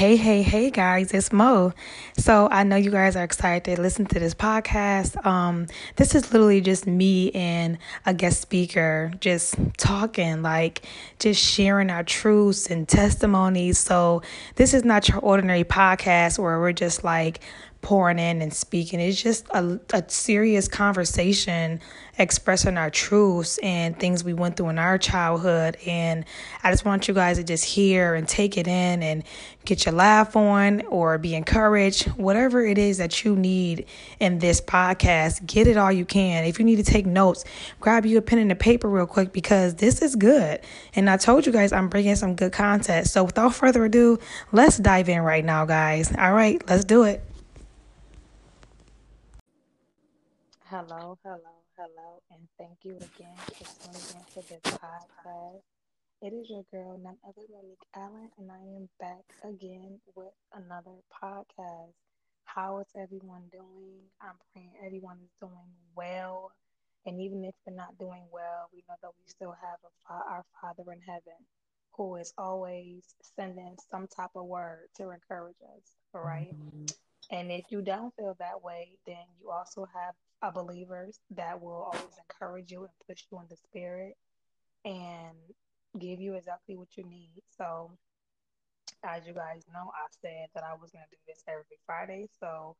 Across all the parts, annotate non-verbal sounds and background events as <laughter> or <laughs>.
Hey, hey, hey, guys, it's Mo. So I know you guys are excited to listen to this podcast. Um, this is literally just me and a guest speaker just talking, like just sharing our truths and testimonies. So this is not your ordinary podcast where we're just like pouring in and speaking. It's just a, a serious conversation expressing our truths and things we went through in our childhood. And I just want you guys to just hear and take it in and get your laugh on or be encouraged. Whatever it is that you need in this podcast, get it all you can. If you need to take notes, grab you a pen and a paper real quick because this is good. And I told you guys I'm bringing some good content. So without further ado, let's dive in right now, guys. All right, let's do it. Hello, hello, hello, and thank you again for tuning into this podcast. It is your girl, none other than Monique Allen, and I am back again with another podcast. How is everyone doing? I'm praying everyone is doing well. And even if they're not doing well, we know that we still have a, our Father in heaven who is always sending some type of word to encourage us, all right? mm-hmm. And if you don't feel that way, then you also have a believers that will always encourage you and push you in the spirit and give you exactly what you need. So, as you guys know, I said that I was going to do this every Friday. So,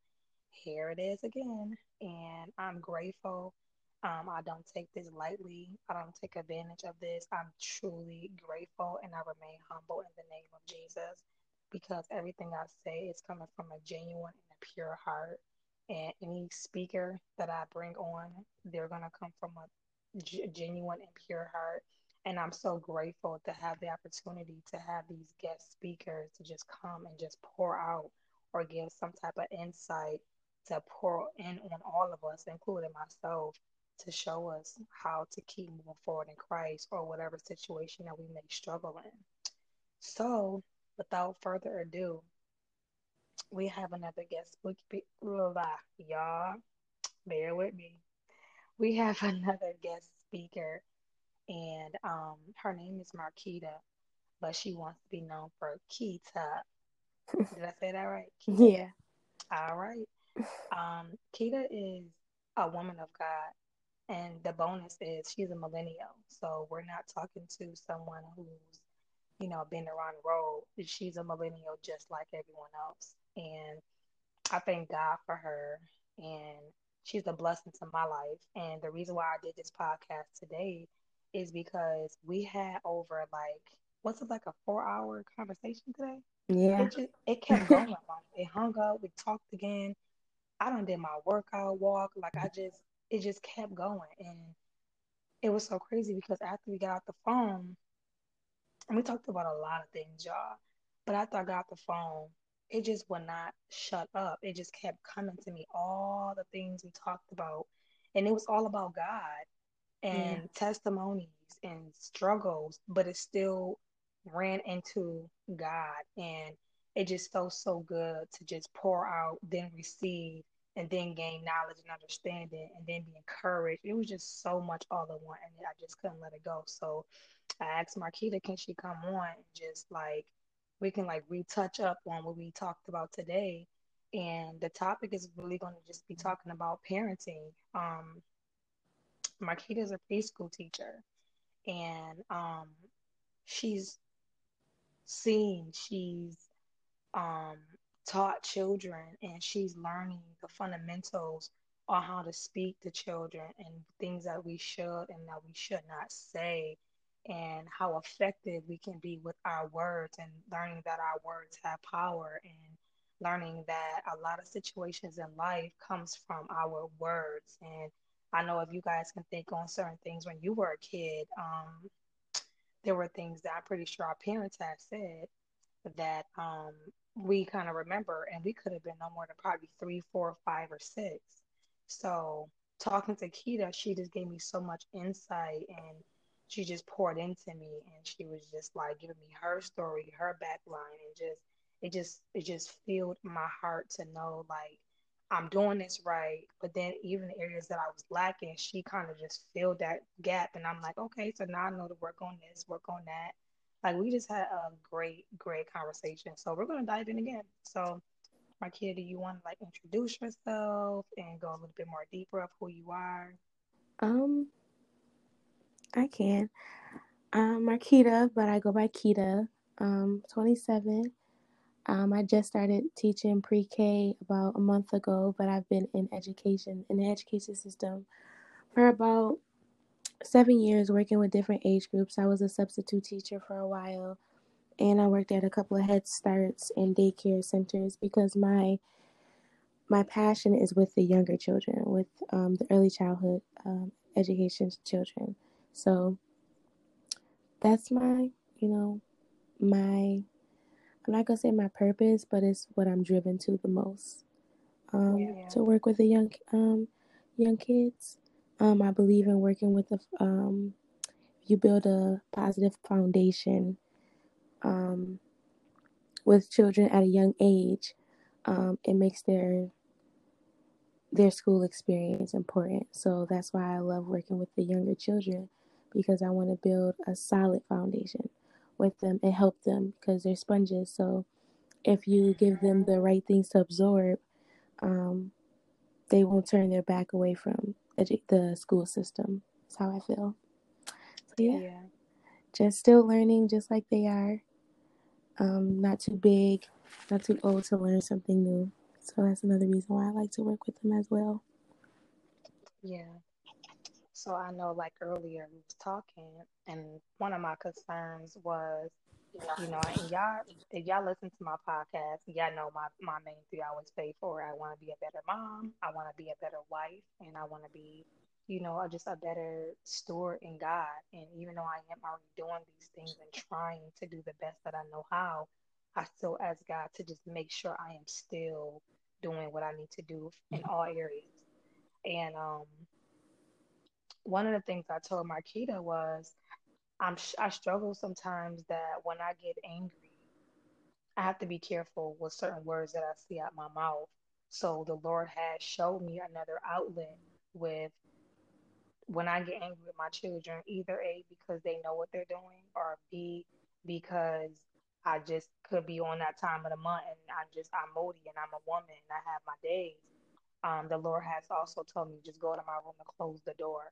here it is again. And I'm grateful. Um, I don't take this lightly. I don't take advantage of this. I'm truly grateful and I remain humble in the name of Jesus because everything I say is coming from a genuine and a pure heart. And any speaker that I bring on, they're going to come from a g- genuine and pure heart. And I'm so grateful to have the opportunity to have these guest speakers to just come and just pour out or give some type of insight to pour in on all of us, including myself, to show us how to keep moving forward in Christ or whatever situation that we may struggle in. So, without further ado, we have another guest. Speaker. Y'all, bear with me. We have <laughs> another guest speaker, and um, her name is Marquita, but she wants to be known for Kita. <laughs> Did I say that right? Kita? Yeah. All right. Um, Kita is a woman of God, and the bonus is she's a millennial. So we're not talking to someone who's you know, been around the road. She's a millennial just like everyone else. And I thank God for her. And she's a blessing to my life. And the reason why I did this podcast today is because we had over like, what's it like a four hour conversation today? Yeah. It just, it kept <laughs> going. it hung up. We talked again. I done did my workout walk. Like I just, it just kept going. And it was so crazy because after we got off the phone, and we talked about a lot of things, y'all. But after I got the phone, it just would not shut up. It just kept coming to me, all the things we talked about. And it was all about God and yeah. testimonies and struggles, but it still ran into God. And it just felt so good to just pour out, then receive, and then gain knowledge and understanding, and then be encouraged. It was just so much all at once, and I just couldn't let it go. So I asked Marquita, can she come on and just like we can like retouch up on what we talked about today. And the topic is really going to just be talking about parenting. Um, Marquita is a preschool teacher, and um, she's seen, she's um, taught children, and she's learning the fundamentals on how to speak to children and things that we should and that we should not say and how effective we can be with our words and learning that our words have power and learning that a lot of situations in life comes from our words. And i know if you guys can think on certain things when you were a kid um, there were things that i'm pretty sure our parents had said that um, we kind of remember and we could have been no more than probably three four five or six. So talking to kita she just gave me so much insight and she just poured into me and she was just like giving me her story, her backline and just it just it just filled my heart to know like I'm doing this right. But then even the areas that I was lacking, she kind of just filled that gap and I'm like, okay, so now I know to work on this, work on that. Like we just had a great, great conversation. So we're gonna dive in again. So Marquita, do you want to like introduce yourself and go a little bit more deeper of who you are? Um, I can. I'm Marquita, but I go by Kita. Um, 27. Um, I just started teaching pre-K about a month ago, but I've been in education in the education system for about seven years, working with different age groups. I was a substitute teacher for a while, and I worked at a couple of Head Starts and daycare centers because my my passion is with the younger children, with um, the early childhood um, education children. So that's my, you know, my I'm not gonna say my purpose, but it's what I'm driven to the most. Um, yeah. To work with the young um, young kids. Um, I believe in working with the um, you build a positive foundation um, with children at a young age. Um, it makes their their school experience important. So that's why I love working with the younger children because I want to build a solid foundation with them and help them because they're sponges. So if you give them the right things to absorb, um, they won't turn their back away from edu- the school system. That's how I feel. So yeah, yeah. just still learning, just like they are. Um, not too big, not too old to learn something new. So that's another reason why I like to work with them as well. Yeah. So I know, like earlier, we was talking, and one of my concerns was, you know, and y'all, if y'all listen to my podcast, y'all know my my main three I always pay for. I want to be a better mom, I want to be a better wife, and I want to be, you know, just a better steward in God. And even though I am already doing these things and trying to do the best that I know how, I still ask God to just make sure I am still doing what I need to do in all areas. And um, one of the things I told Marquita was, I'm I struggle sometimes that when I get angry, I have to be careful with certain words that I see out my mouth. So the Lord has showed me another outlet with when I get angry with my children, either A, because they know what they're doing, or B, because I just could be on that time of the month and I'm just, I'm moody and I'm a woman and I have my days. Um, the Lord has also told me just go to my room and close the door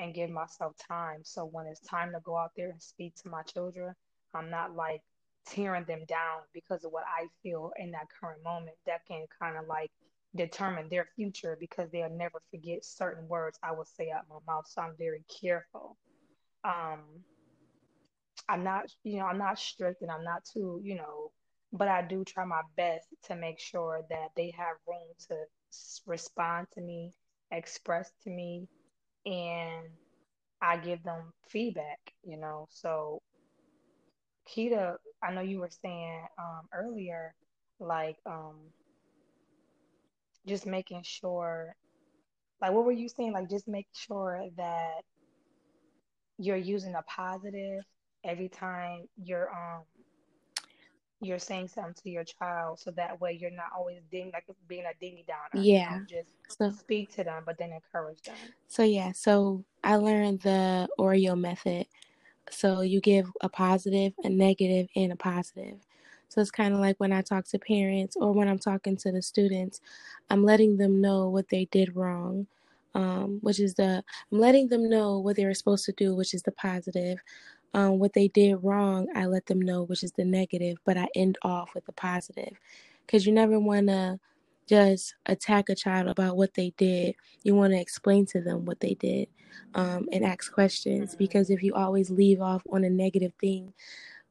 and give myself time. So when it's time to go out there and speak to my children, I'm not like tearing them down because of what I feel in that current moment. That can kind of like determine their future because they'll never forget certain words I will say out my mouth. So I'm very careful. Um, I'm not, you know, I'm not strict and I'm not too, you know, but I do try my best to make sure that they have room to respond to me, express to me, and I give them feedback, you know. So, Kita, I know you were saying um, earlier, like, um, just making sure, like, what were you saying? Like, just make sure that you're using a positive every time you're um you're saying something to your child so that way you're not always ding like being a dingy downer. Yeah. You just so, speak to them but then encourage them. So yeah, so I learned the Oreo method. So you give a positive, a negative, and a positive. So it's kind of like when I talk to parents or when I'm talking to the students, I'm letting them know what they did wrong, um, which is the, I'm letting them know what they were supposed to do, which is the positive um, what they did wrong, I let them know, which is the negative, but I end off with the positive. Because you never want to just attack a child about what they did. You want to explain to them what they did um, and ask questions. Because if you always leave off on a negative thing,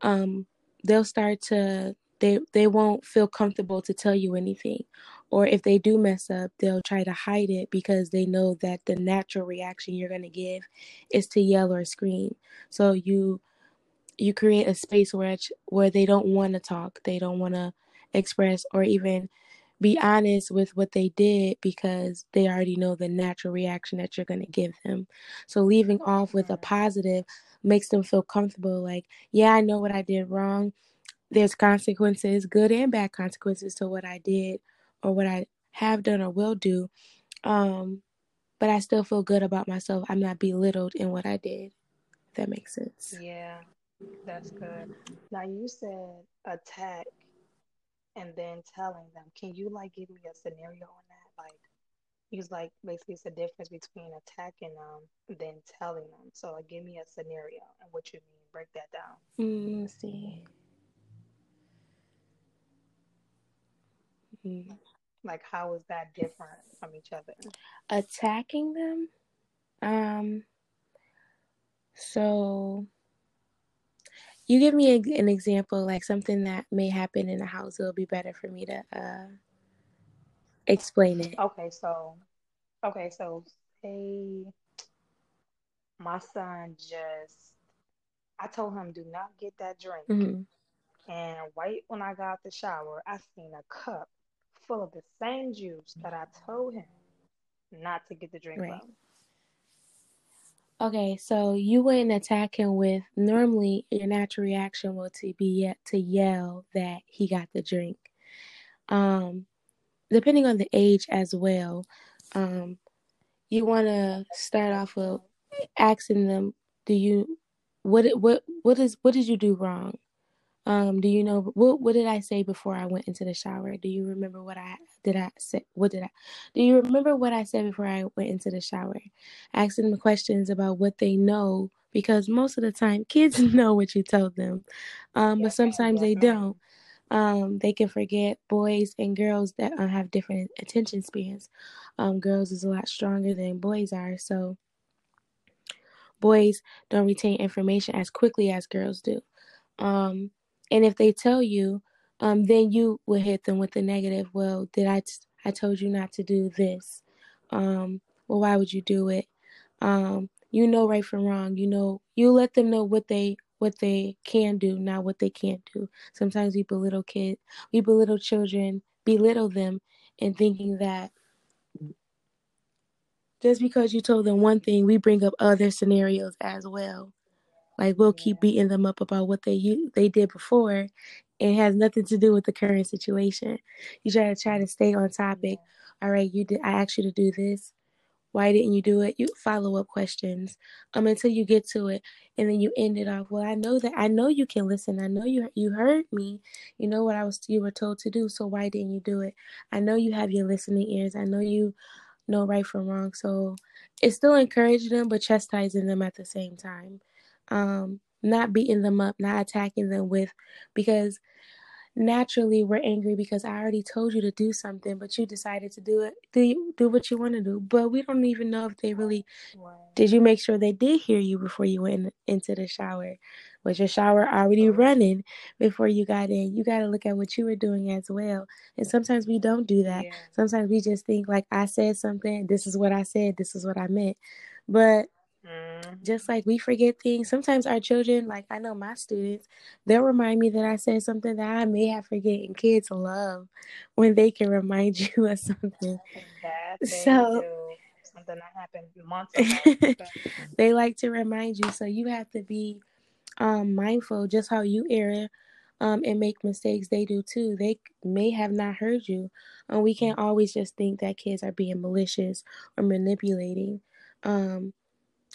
um, they'll start to they they won't feel comfortable to tell you anything or if they do mess up they'll try to hide it because they know that the natural reaction you're going to give is to yell or scream. So you you create a space where where they don't want to talk they don't want to express or even be honest with what they did because they already know the natural reaction that you're going to give them. So leaving off with a positive makes them feel comfortable like yeah i know what i did wrong. There's consequences, good and bad consequences to what I did or what I have done or will do. Um, but I still feel good about myself. I'm not belittled in what I did. If that makes sense. Yeah. That's good. Now you said attack and then telling them. Can you like give me a scenario on that? Like use like basically it's the difference between attacking them then telling them. So like give me a scenario and what you mean. Break that down. Mm, let's see. Mm. Like how is that different from each other? Attacking them. Um. So you give me a, an example, like something that may happen in the house. It'll be better for me to uh, explain it. Okay, so okay, so say my son just I told him do not get that drink. Mm-hmm. And right when I got out the shower, I seen a cup full of the same juice that I told him not to get the drink right. from. Okay, so you wouldn't attack him with normally your natural reaction would to be yet to yell that he got the drink. Um, depending on the age as well, um, you want to start off with asking them, "Do you what what what is what did you do wrong? Um, do you know what what did I say before I went into the shower? Do you remember what I did I say what did I do you remember what I said before I went into the shower? Asking them questions about what they know because most of the time kids <laughs> know what you told them. Um, but sometimes they don't. Um, they can forget boys and girls that uh, have different attention spans. Um, girls is a lot stronger than boys are, so boys don't retain information as quickly as girls do. Um, and if they tell you, um, then you will hit them with the negative. Well, did I? T- I told you not to do this. Um, well, why would you do it? Um, you know right from wrong. You know, you let them know what they what they can do, not what they can't do. Sometimes we belittle kids, we belittle children, belittle them, in thinking that just because you told them one thing, we bring up other scenarios as well. Like we'll keep beating them up about what they they did before, and has nothing to do with the current situation. You try to try to stay on topic. All right, you did. I asked you to do this. Why didn't you do it? You follow up questions um until you get to it, and then you end it off. Well, I know that I know you can listen. I know you you heard me. You know what I was you were told to do. So why didn't you do it? I know you have your listening ears. I know you know right from wrong. So it's still encouraging them, but chastising them at the same time um, not beating them up, not attacking them with, because naturally we're angry because I already told you to do something, but you decided to do it. Do you, do what you want to do, but we don't even know if they really did. You make sure they did hear you before you went into the shower. Was your shower already running before you got in? You got to look at what you were doing as well. And sometimes we don't do that. Yeah. Sometimes we just think like I said something. This is what I said. This is what I meant. But Mm-hmm. Just like we forget things, sometimes our children, like I know my students, they'll remind me that I said something that I may have forgotten. Kids love when they can remind <laughs> you of something. so something that happened months ago. <laughs> they like to remind you, so you have to be um, mindful. Just how you err um, and make mistakes, they do too. They may have not heard you. Um, we can't always just think that kids are being malicious or manipulating. Um,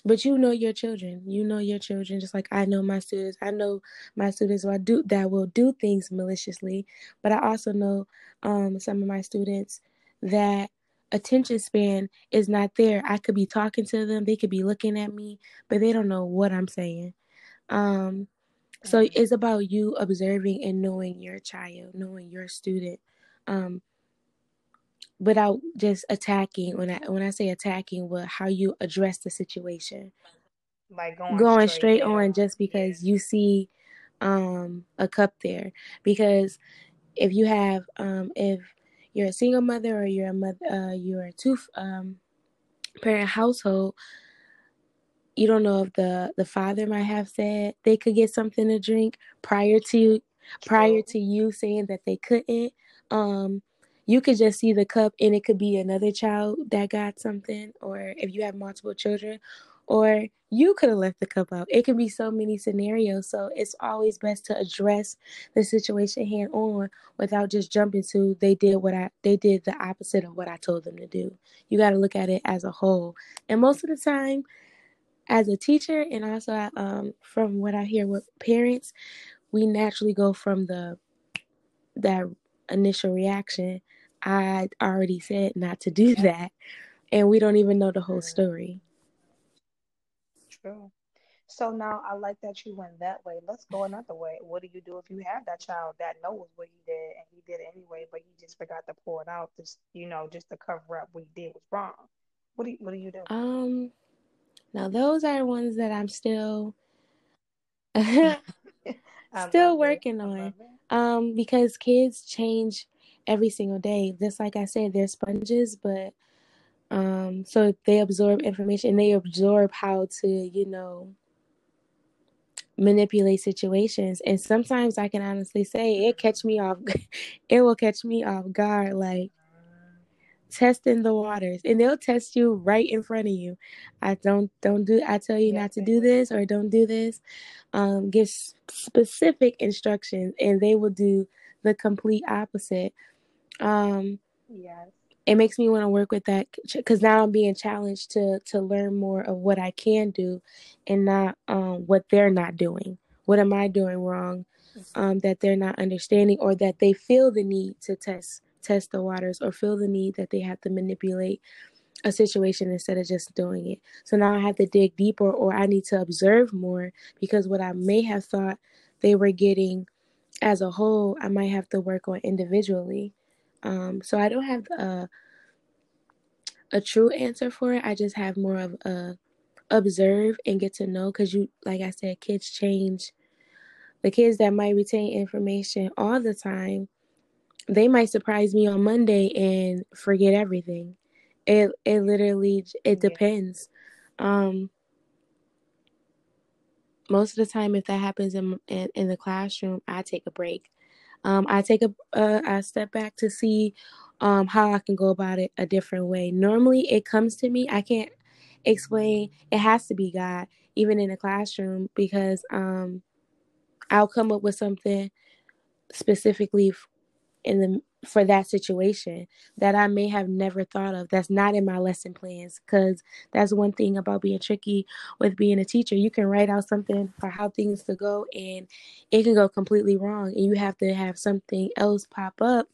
but you know your children. You know your children just like i know my students. I know my students will do that will do things maliciously. But i also know um, some of my students that attention span is not there. I could be talking to them. They could be looking at me but they don't know what i'm saying. Um, so it's about you observing and knowing your child knowing your student. Um, without just attacking when I when I say attacking what how you address the situation. Like going, going straight, straight on just because yeah. you see um a cup there. Because if you have um if you're a single mother or you're a mother uh you're a two um parent household you don't know if the the father might have said they could get something to drink prior to prior to you saying that they couldn't um you could just see the cup and it could be another child that got something or if you have multiple children or you could have left the cup out. It can be so many scenarios. So it's always best to address the situation hand on without just jumping to they did what i they did the opposite of what i told them to do. You got to look at it as a whole. And most of the time as a teacher and also um, from what I hear with parents, we naturally go from the that initial reaction. I already said not to do that, and we don't even know the whole story. True. So now I like that you went that way. Let's go another way. What do you do if you have that child that knows what he did and he did it anyway, but he just forgot to pour it out, just you know, just to cover up what he did was wrong? What do you, what do you do? Um, now those are ones that I'm still <laughs> <laughs> still working on. Um, because kids change every single day. Just like I said, they're sponges, but um, so they absorb information. They absorb how to, you know, manipulate situations. And sometimes I can honestly say it catch me off. <laughs> it will catch me off guard, like testing the waters, and they'll test you right in front of you. I don't don't do. I tell you not to do this or don't do this. Um, give specific instructions, and they will do the complete opposite. Um, yes it makes me want to work with that because now I'm being challenged to to learn more of what I can do, and not um, what they're not doing. What am I doing wrong um, that they're not understanding, or that they feel the need to test test the waters, or feel the need that they have to manipulate a situation instead of just doing it. So now I have to dig deeper, or I need to observe more because what I may have thought they were getting as a whole, I might have to work on individually. Um, so I don't have a a true answer for it. I just have more of a observe and get to know because you, like I said, kids change. The kids that might retain information all the time, they might surprise me on Monday and forget everything. It it literally it depends. Um, most of the time, if that happens in in, in the classroom, I take a break um, I take a, step back to see um, how I can go about it a different way. Normally, it comes to me. I can't explain. It has to be God, even in the classroom, because um, I'll come up with something specifically in the for that situation that I may have never thought of. That's not in my lesson plans because that's one thing about being tricky with being a teacher. You can write out something for how things to go and it can go completely wrong, and you have to have something else pop up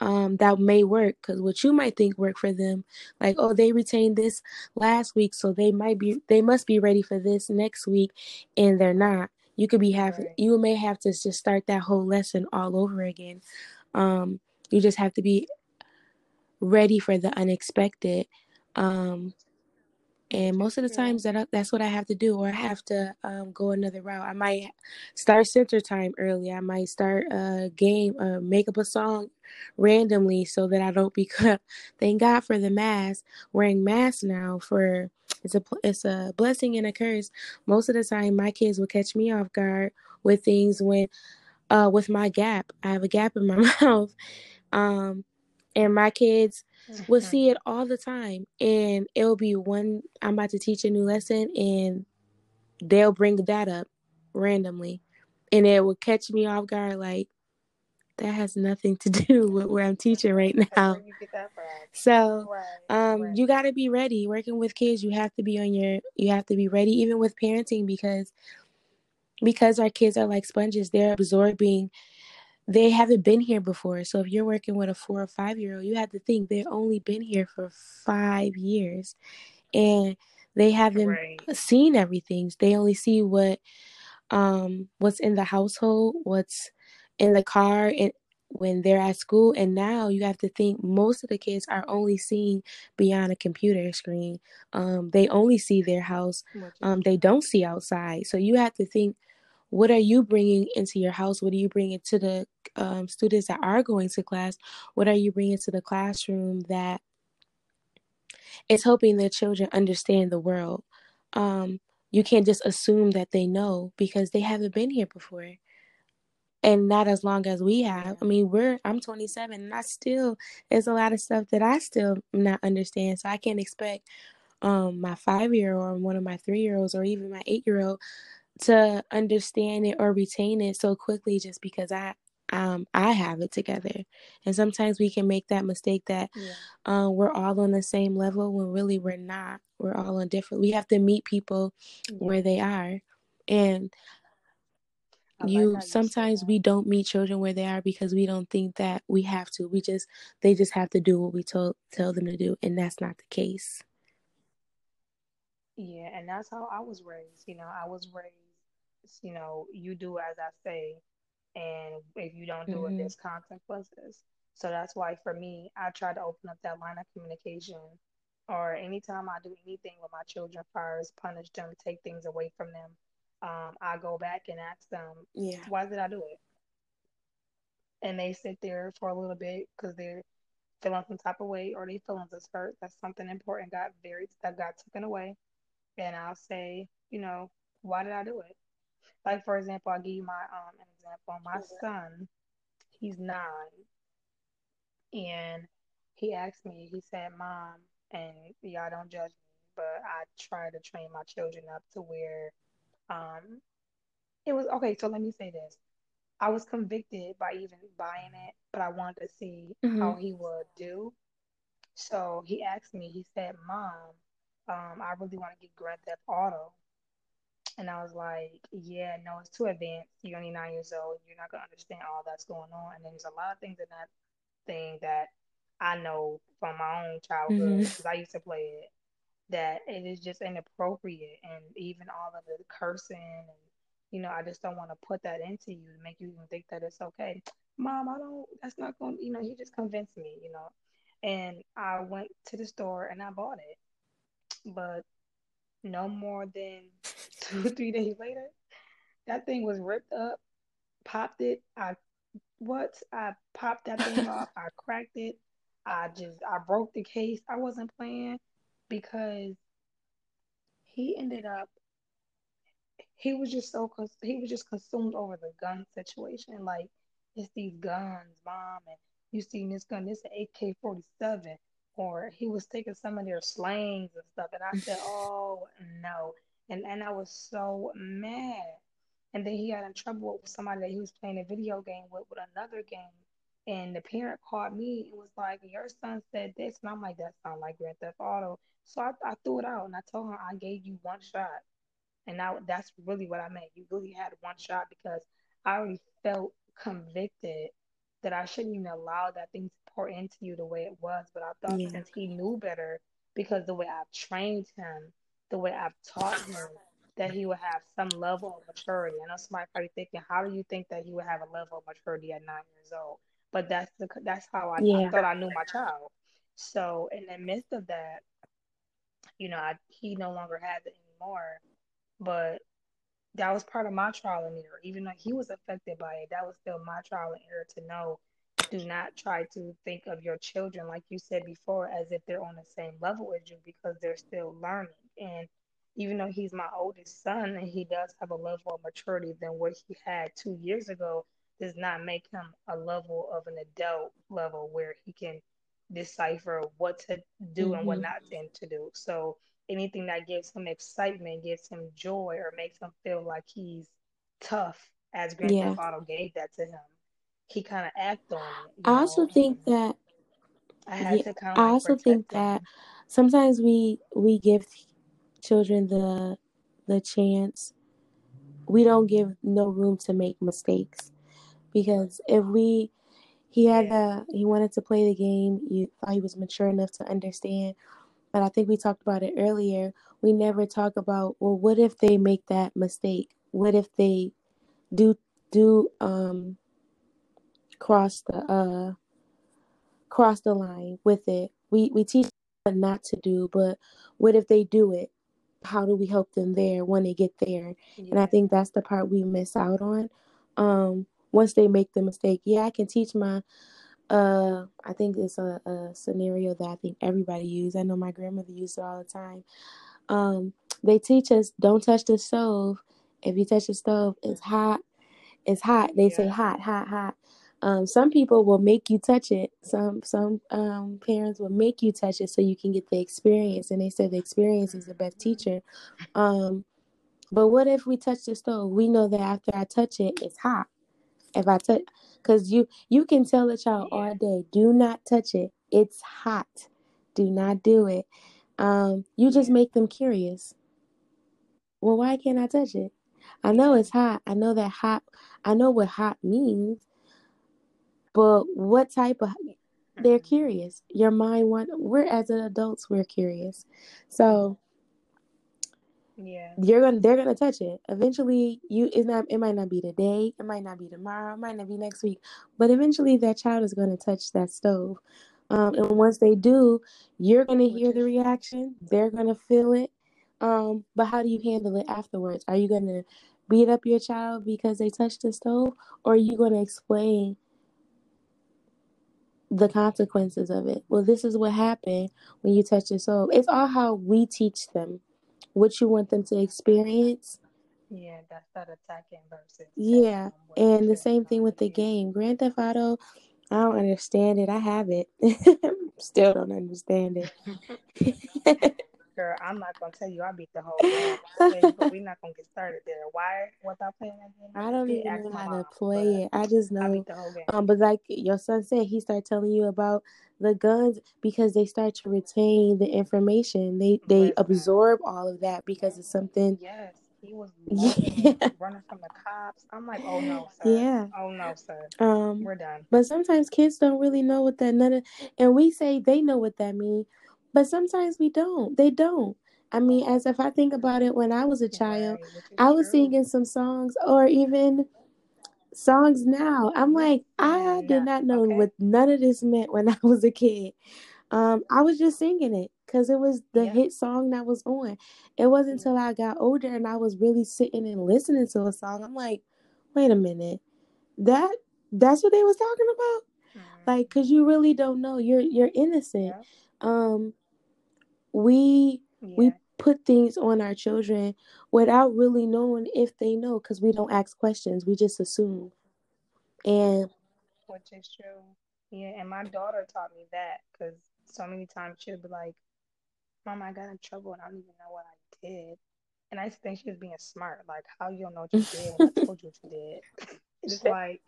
um, that may work because what you might think worked for them, like oh they retained this last week, so they might be they must be ready for this next week, and they're not. You could be having right. you may have to just start that whole lesson all over again. Um, you just have to be ready for the unexpected. Um, and most of the times that that's what I have to do, or I have to um, go another route. I might start center time early. I might start a game, uh, make up a song randomly so that I don't become. <laughs> Thank God for the mask. Wearing masks now for it's a it's a blessing and a curse. Most of the time, my kids will catch me off guard with things when, uh, with my gap. I have a gap in my <laughs> mouth, um, and my kids mm-hmm. will see it all the time. And it'll be one, I'm about to teach a new lesson, and they'll bring that up randomly. And it will catch me off guard like, that has nothing to <laughs> do with where I'm teaching right now. So, um, you got to be ready. Working with kids, you have to be on your, you have to be ready, even with parenting, because because our kids are like sponges. They're absorbing they haven't been here before. So if you're working with a four or five year old, you have to think they've only been here for five years and they haven't right. seen everything. They only see what um what's in the household, what's in the car and when they're at school and now you have to think most of the kids are only seeing beyond a computer screen um, they only see their house um, they don't see outside so you have to think what are you bringing into your house what are you bringing to the um, students that are going to class what are you bringing to the classroom that is helping the children understand the world? Um, you can't just assume that they know because they haven't been here before. And not as long as we have. I mean we're i'm 27 and i still there's a lot of stuff that i still not understand. So i can't expect um my five year old or one of my three year olds or even my eight year old to understand it or retain it so quickly just because I um, I have it together. And sometimes we can make that mistake that Yeah. um, we're all on the same level when really we're not. We're all on different. We have to meet people where they are, and like you you sometimes we don't meet children where they are because we don't think that we have to. We just they just have to do what we told tell them to do, and that's not the case. Yeah, and that's how I was raised. You know, I was raised, you know, you do as I say, and if you don't do it, hmm there's consequences. So that's why for me, I try to open up that line of communication. Or anytime I do anything with my children, far as punish them, take things away from them, um, I go back and ask them, Yeah. why did I do it? And they sit there for a little bit because they're feeling some type of way or their feelings is hurt. That's something important got very that got taken away. And I'll say, you know, why did I do it? Like for example, I'll give you my um an example. My son, he's nine, and he asked me, he said, Mom, and y'all don't judge me, but I try to train my children up to where um it was okay, so let me say this. I was convicted by even buying it, but I wanted to see hmm how he would do. So he asked me, he said, Mom, um, I really want to get Grand Theft Auto. And I was like, yeah, no, it's too advanced. You're only nine years old. You're not gonna understand all that's going on. And then there's a lot of things in that thing that I know from my own childhood mm-hmm. because I used to play it that it is just inappropriate and even all of the cursing and you know, I just don't want to put that into you to make you even think that it's okay. Mom, I don't that's not going to you know, he just convinced me, you know. And I went to the store and I bought it. But no more than <laughs> two or three days later, that thing was ripped up, popped it. I what? I popped that thing <laughs> off. I cracked it. I just I broke the case. I wasn't playing because he ended up he was just so he was just consumed over the gun situation. Like it's these guns, mom, and you seen this gun, this is AK forty seven, or he was taking some of their slangs and stuff, and I said, <laughs> oh no, and and I was so mad. And then he got in trouble with somebody that he was playing a video game with with another game. And the parent called me and was like, Your son said this. And I'm like, That sounds like Grand Theft Auto. So I, I threw it out and I told him I gave you one shot. And now that's really what I meant. You really had one shot because I already felt convicted that I shouldn't even allow that thing to pour into you the way it was. But I thought Yeah. since he knew better, because the way I've trained him, the way I've taught him, that he would have some level of maturity. I know somebody probably thinking, how do you think that he would have a level of maturity at nine years old? But that's the that's how I, I thought I knew my child. So in the midst of that, you know, I, he no longer has it anymore. But that was part of my trial and error. Even though he was affected by it, that was still my trial and error to know. Do not try to think of your children, like you said before, as if they're on the same level as you because they're still learning. And even though he's my oldest son and he does have a level of maturity than what he had two years ago, does not make him a level of an adult level where he can decipher what to do and what hmm not to do. So anything that gives him excitement, gives him joy, or makes him feel like he's tough, as Grand Yeah. Theft Auto gave that to him, he kind of act on it, I also know, think that I had yeah, to kind of I also think that sometimes we we give children the the chance. We don't give no room to make mistakes because if we he had Yeah, the he wanted to play the game, you thought he was mature enough to understand. But I think we talked about it earlier. We never talk about well, what if they make that mistake? What if they do do um cross the uh cross the line with it. We we teach them not to do, but what if they do it? How do we help them there when they get there? And I think that's the part we miss out on. Um, once they make the mistake, yeah, I can teach my. Uh, I think it's a, a scenario that I think everybody use. I know my grandmother used it all the time. Um, they teach us don't touch the stove. If you touch the stove, it's hot it's hot. They say hot, hot, hot. Um, some people will make you touch it. Some some um, parents will make you touch it so you can get the experience. And they say the experience is the best teacher. Um, but what if we touch the stove? We know that after I touch it, it's hot. If I touch, because you you can tell a child all day, do not touch it. It's hot. Do not do it. Um, you just make them curious. Well, why can't I touch it? I know it's hot. I know that hot. I know what hot means. But what type of? They're Mhm. curious. Your mind want. We're as adults, we're curious. So Yeah. you're gonna they're gonna touch it eventually you it's not it might not be today it might not be tomorrow it might not be next week but eventually that child is gonna touch that stove um, and once they do you're gonna hear the reaction they're gonna feel it um, but how do you handle it afterwards are you gonna beat up your child because they touched the stove or are you gonna explain the consequences of it well this is what happened when you touch your soul. it's all how we teach them what you want them to experience Yeah, that's that attacking versus Yeah, telling them what they and the same thing with the game. Grand Theft Auto, I don't understand it. I have it. <laughs> Still don't understand it. <laughs> Girl, I'm not gonna tell you I beat the whole game. <laughs> But we're not gonna get started there. Why was I playing that game? I don't even know how mom, to play it. I just I know, beat the whole game. um, but like your son said, he started telling you about the guns because they start to retain the information. They they Listen, absorb all of that because it's something. yes, he was <laughs> Yeah, running from the cops. I'm like, oh no, sir. yeah. Oh no, sir. Um, We're done. but sometimes kids don't really know what that none of, and we say they know what that means, but sometimes we don't. They don't. I mean, as if I think about it, when I was a child, Right, which is I was singing some songs or even songs now. I'm like, I did not know okay? what none of this meant when <laughs> I was a kid. Um, I was just singing it because it was the Yeah. hit song that was on. It wasn't until I got older and I was really sitting and listening to a song. I'm like, wait a minute, that that's what they was talking about Mhm. like because you really don't know you're you're innocent Yeah. um we we put things on our children without really knowing if they know because we don't ask questions we just assume and Which is true. Yeah, and my daughter taught me that because so many times she'll be like, Mom, I got in trouble and I don't even know what I did. And I used to think she was being smart. Like, how you don't know what you did when I <laughs> told you what you did? <laughs> It's <laughs> like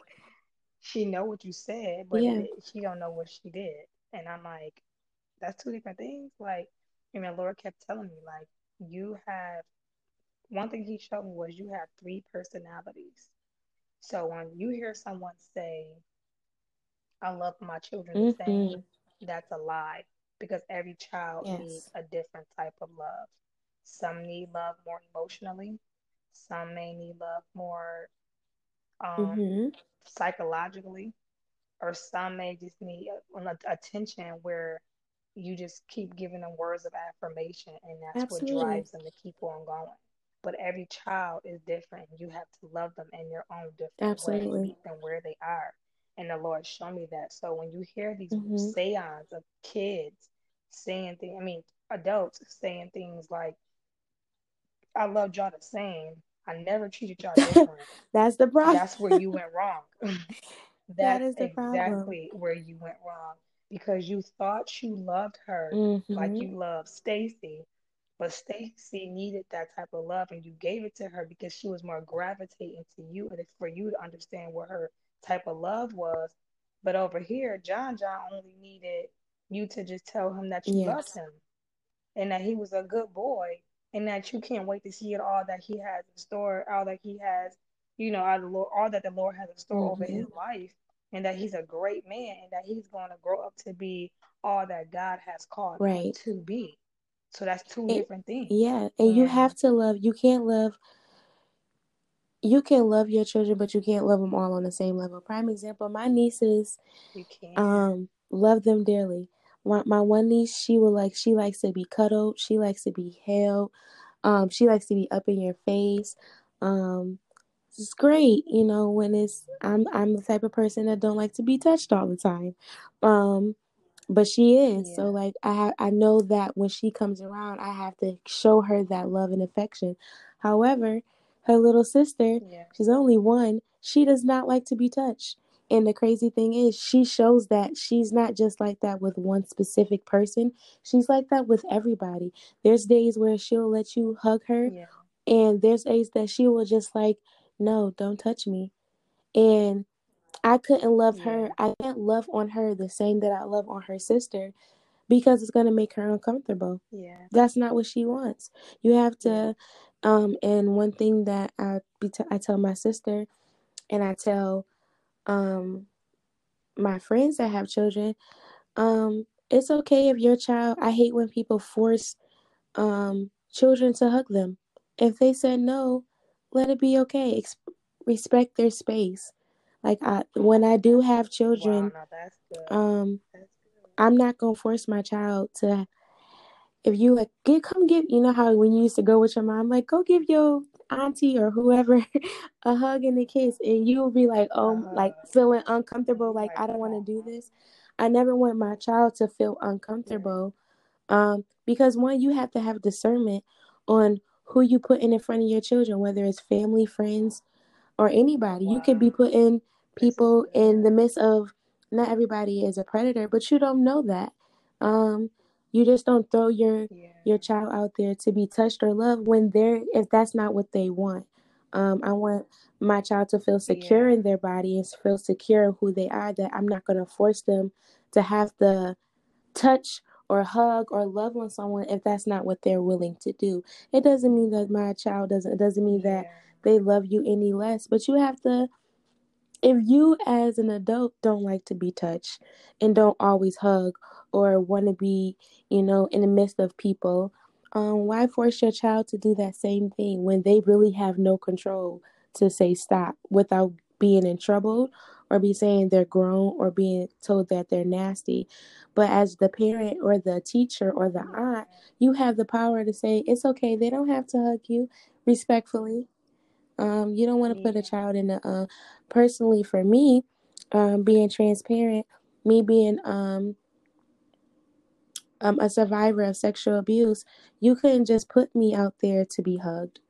she know what you said, but yeah she don't know what she did. And I'm like, that's two different things. Like, I mean, Lord kept telling me, like, you have one thing he showed me was you have three personalities. So when you hear someone say, I love my children the mm-hmm. same, that's a lie because every child yes needs a different type of love. Some need love more emotionally, some may need love more um, mm-hmm. psychologically, or some may just need attention where you just keep giving them words of affirmation and that's what drives them to keep on going. But every child is different. You have to love them in your own different way, absolutely meet them where they are. And the Lord showed me that. So when you hear these mm-hmm. seances of kids saying things, I mean, adults saying things like, I love y'all the same. I never treated y'all <laughs> different. that's the problem That's where you went wrong. <laughs> <laughs> that That's is the problem exactly where you went wrong because you thought you loved her mm-hmm. like you loved Stacy, but Stacy needed that type of love and you gave it to her because she was more gravitating to you and it's for you to understand what her type of love was. But over here, John John only needed you to just tell him that you loved him and that he was a good boy and that you can't wait to see it all that he has in store, all that he has, you know, all, the Lord, all that the Lord has in store over mm-hmm. his life, and that he's a great man and that he's going to grow up to be all that God has called him to be. So that's two and, different things. yeah and you have to love you can't love you can love your children, but you can't love them all on the same level. Prime example, my nieces, you can't. um, love them dearly. My, my one niece, she will like, she likes to be cuddled. She likes to be held. Um, she likes to be up in your face. Um, it's great, you know, when it's, I'm, I'm the type of person that don't like to be touched all the time. Um, but she is. Yeah. So like, I I know that when she comes around, I have to show her that love and affection. However, her little sister, Yeah. she's only one, she does not like to be touched. And the crazy thing is, she shows that she's not just like that with one specific person. She's like that with everybody. There's days where she'll let you hug her, Yeah. and there's days that she will just like, no, don't touch me. And I couldn't love her. I can't love on her the same that I love on her sister because it's going to make her uncomfortable. Yeah. That's not what she wants. You have to um and one thing that I be t- I tell my sister and I tell um my friends that have children um it's okay if your child I hate when people force um children to hug them. If they said no, let it be okay. Ex- respect their space. Like I when I do have Wow, children, no, um I'm not gonna force my child to. If you like, get come give. You know how when you used to go with your mom, like go give your auntie or whoever <laughs> a hug and a kiss, and you'll be like, oh, Uh, like feeling uncomfortable, like like, I don't want to do this. I never want my child to feel uncomfortable, um, because one, you have to have discernment on who you put in front of your children, whether it's family, friends, or anybody. You could be putting people in the midst of not everybody is a predator, but you don't know that. Um, you just don't throw your Yeah. your child out there to be touched or loved when they're if that's not what they want. Um, I want my child to feel secure Yeah. in their body and feel secure in who they are. That I'm not going to force them to have the touch or hug or love on someone if that's not what they're willing to do. It doesn't mean that my child doesn't. It doesn't mean that they love you any less. But you have to, if you as an adult don't like to be touched and don't always hug or want to be, you know, in the midst of people, um, why force your child to do that same thing when they really have no control to say stop without being in trouble or be saying they're grown or being told that they're nasty. But as the parent or the teacher or the aunt, you have the power to say it's okay. They don't have to hug you respectfully. Um, you don't want to put a child in a. Uh, personally, for me, um, being transparent, me being um, um, a survivor of sexual abuse, you couldn't just put me out there to be hugged.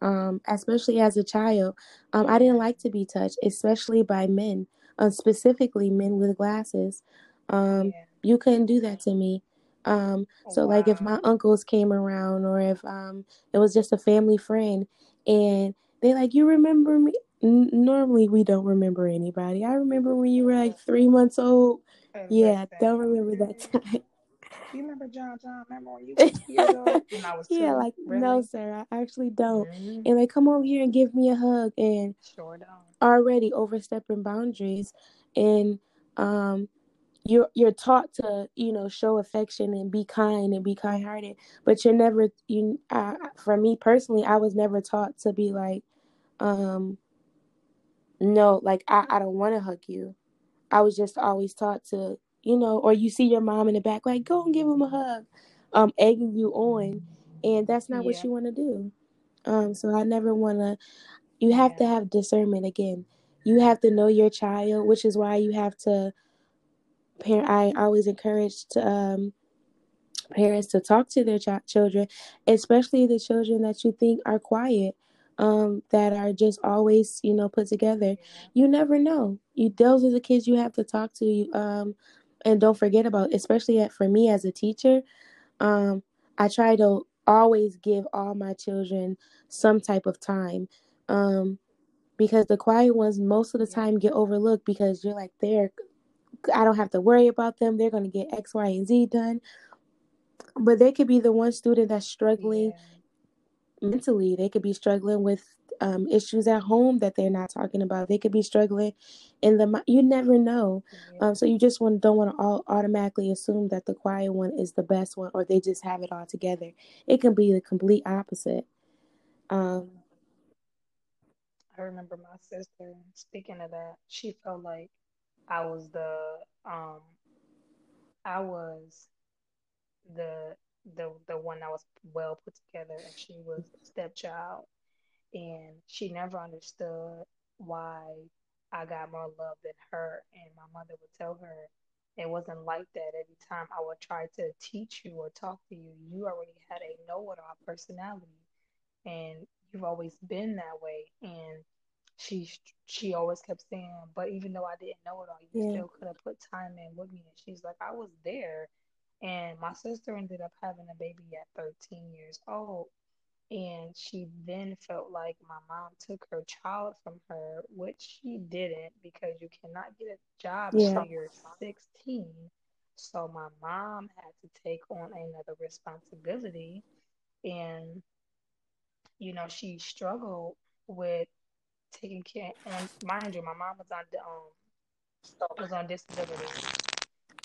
Um, especially as a child, um, I didn't like to be touched, especially by men, um, specifically men with glasses. Um, Yeah. you couldn't do that to me. Um, so like if my uncles came around or if um, it was just a family friend and they like you remember me? N- normally we don't remember anybody. I remember when you were like three months old. Yeah And don't remember that <laughs> time. do you remember John John? Remember when you were two years old and I was yeah two? like no sir i actually don't hmm and like come over here and give me a hug and Sure don't. already overstepping boundaries and um you're you're taught to you know show affection and be kind and be kind-hearted but you're never you uh, for me personally i was never taught to be like um no like i, I don't want to hug you i was just always taught to you know or you see your mom in the back like go and give him a hug um egging you on and that's not what you want to do. Um so i never want to you have to have discernment again. You have to know your child which is why you have to parent i always encourage to um parents to talk to their ch- children especially the children that you think are quiet um that are just always you know put together. You never know. You those are the kids you have to talk to You, um and don't forget about especially at, for me as a teacher um i try to always give all my children some type of time um because the quiet ones most of the time get overlooked because you're like they're i don't have to worry about them. They're going to get x y and z done. But they could be the one student that's struggling Yeah. mentally. They could be struggling with um, issues at home that they're not talking about. They could be struggling in the you never know. Um, so you just want don't want to all automatically assume that the quiet one is the best one or they just have it all together. It can be the complete opposite. Um, I remember my sister speaking of that. She felt like I was the um I was the the the one that was well put together and she was the stepchild and she never understood why I got more love than her. And my mother would tell her it wasn't like that. Every time I would try to teach you or talk to you you already had a know-it-all personality and you've always been that way. And she she always kept saying but even though I didn't know it all you yeah. still could have put time in with me. And she's like I was there. And my sister ended up having a baby at 13 years old And she then felt like my mom took her child from her, which she didn't because you cannot get a job Yeah. until you're 16. So my mom had to take on another responsibility. And, you know, she struggled with taking care And mind you, my mom was on um was on disability.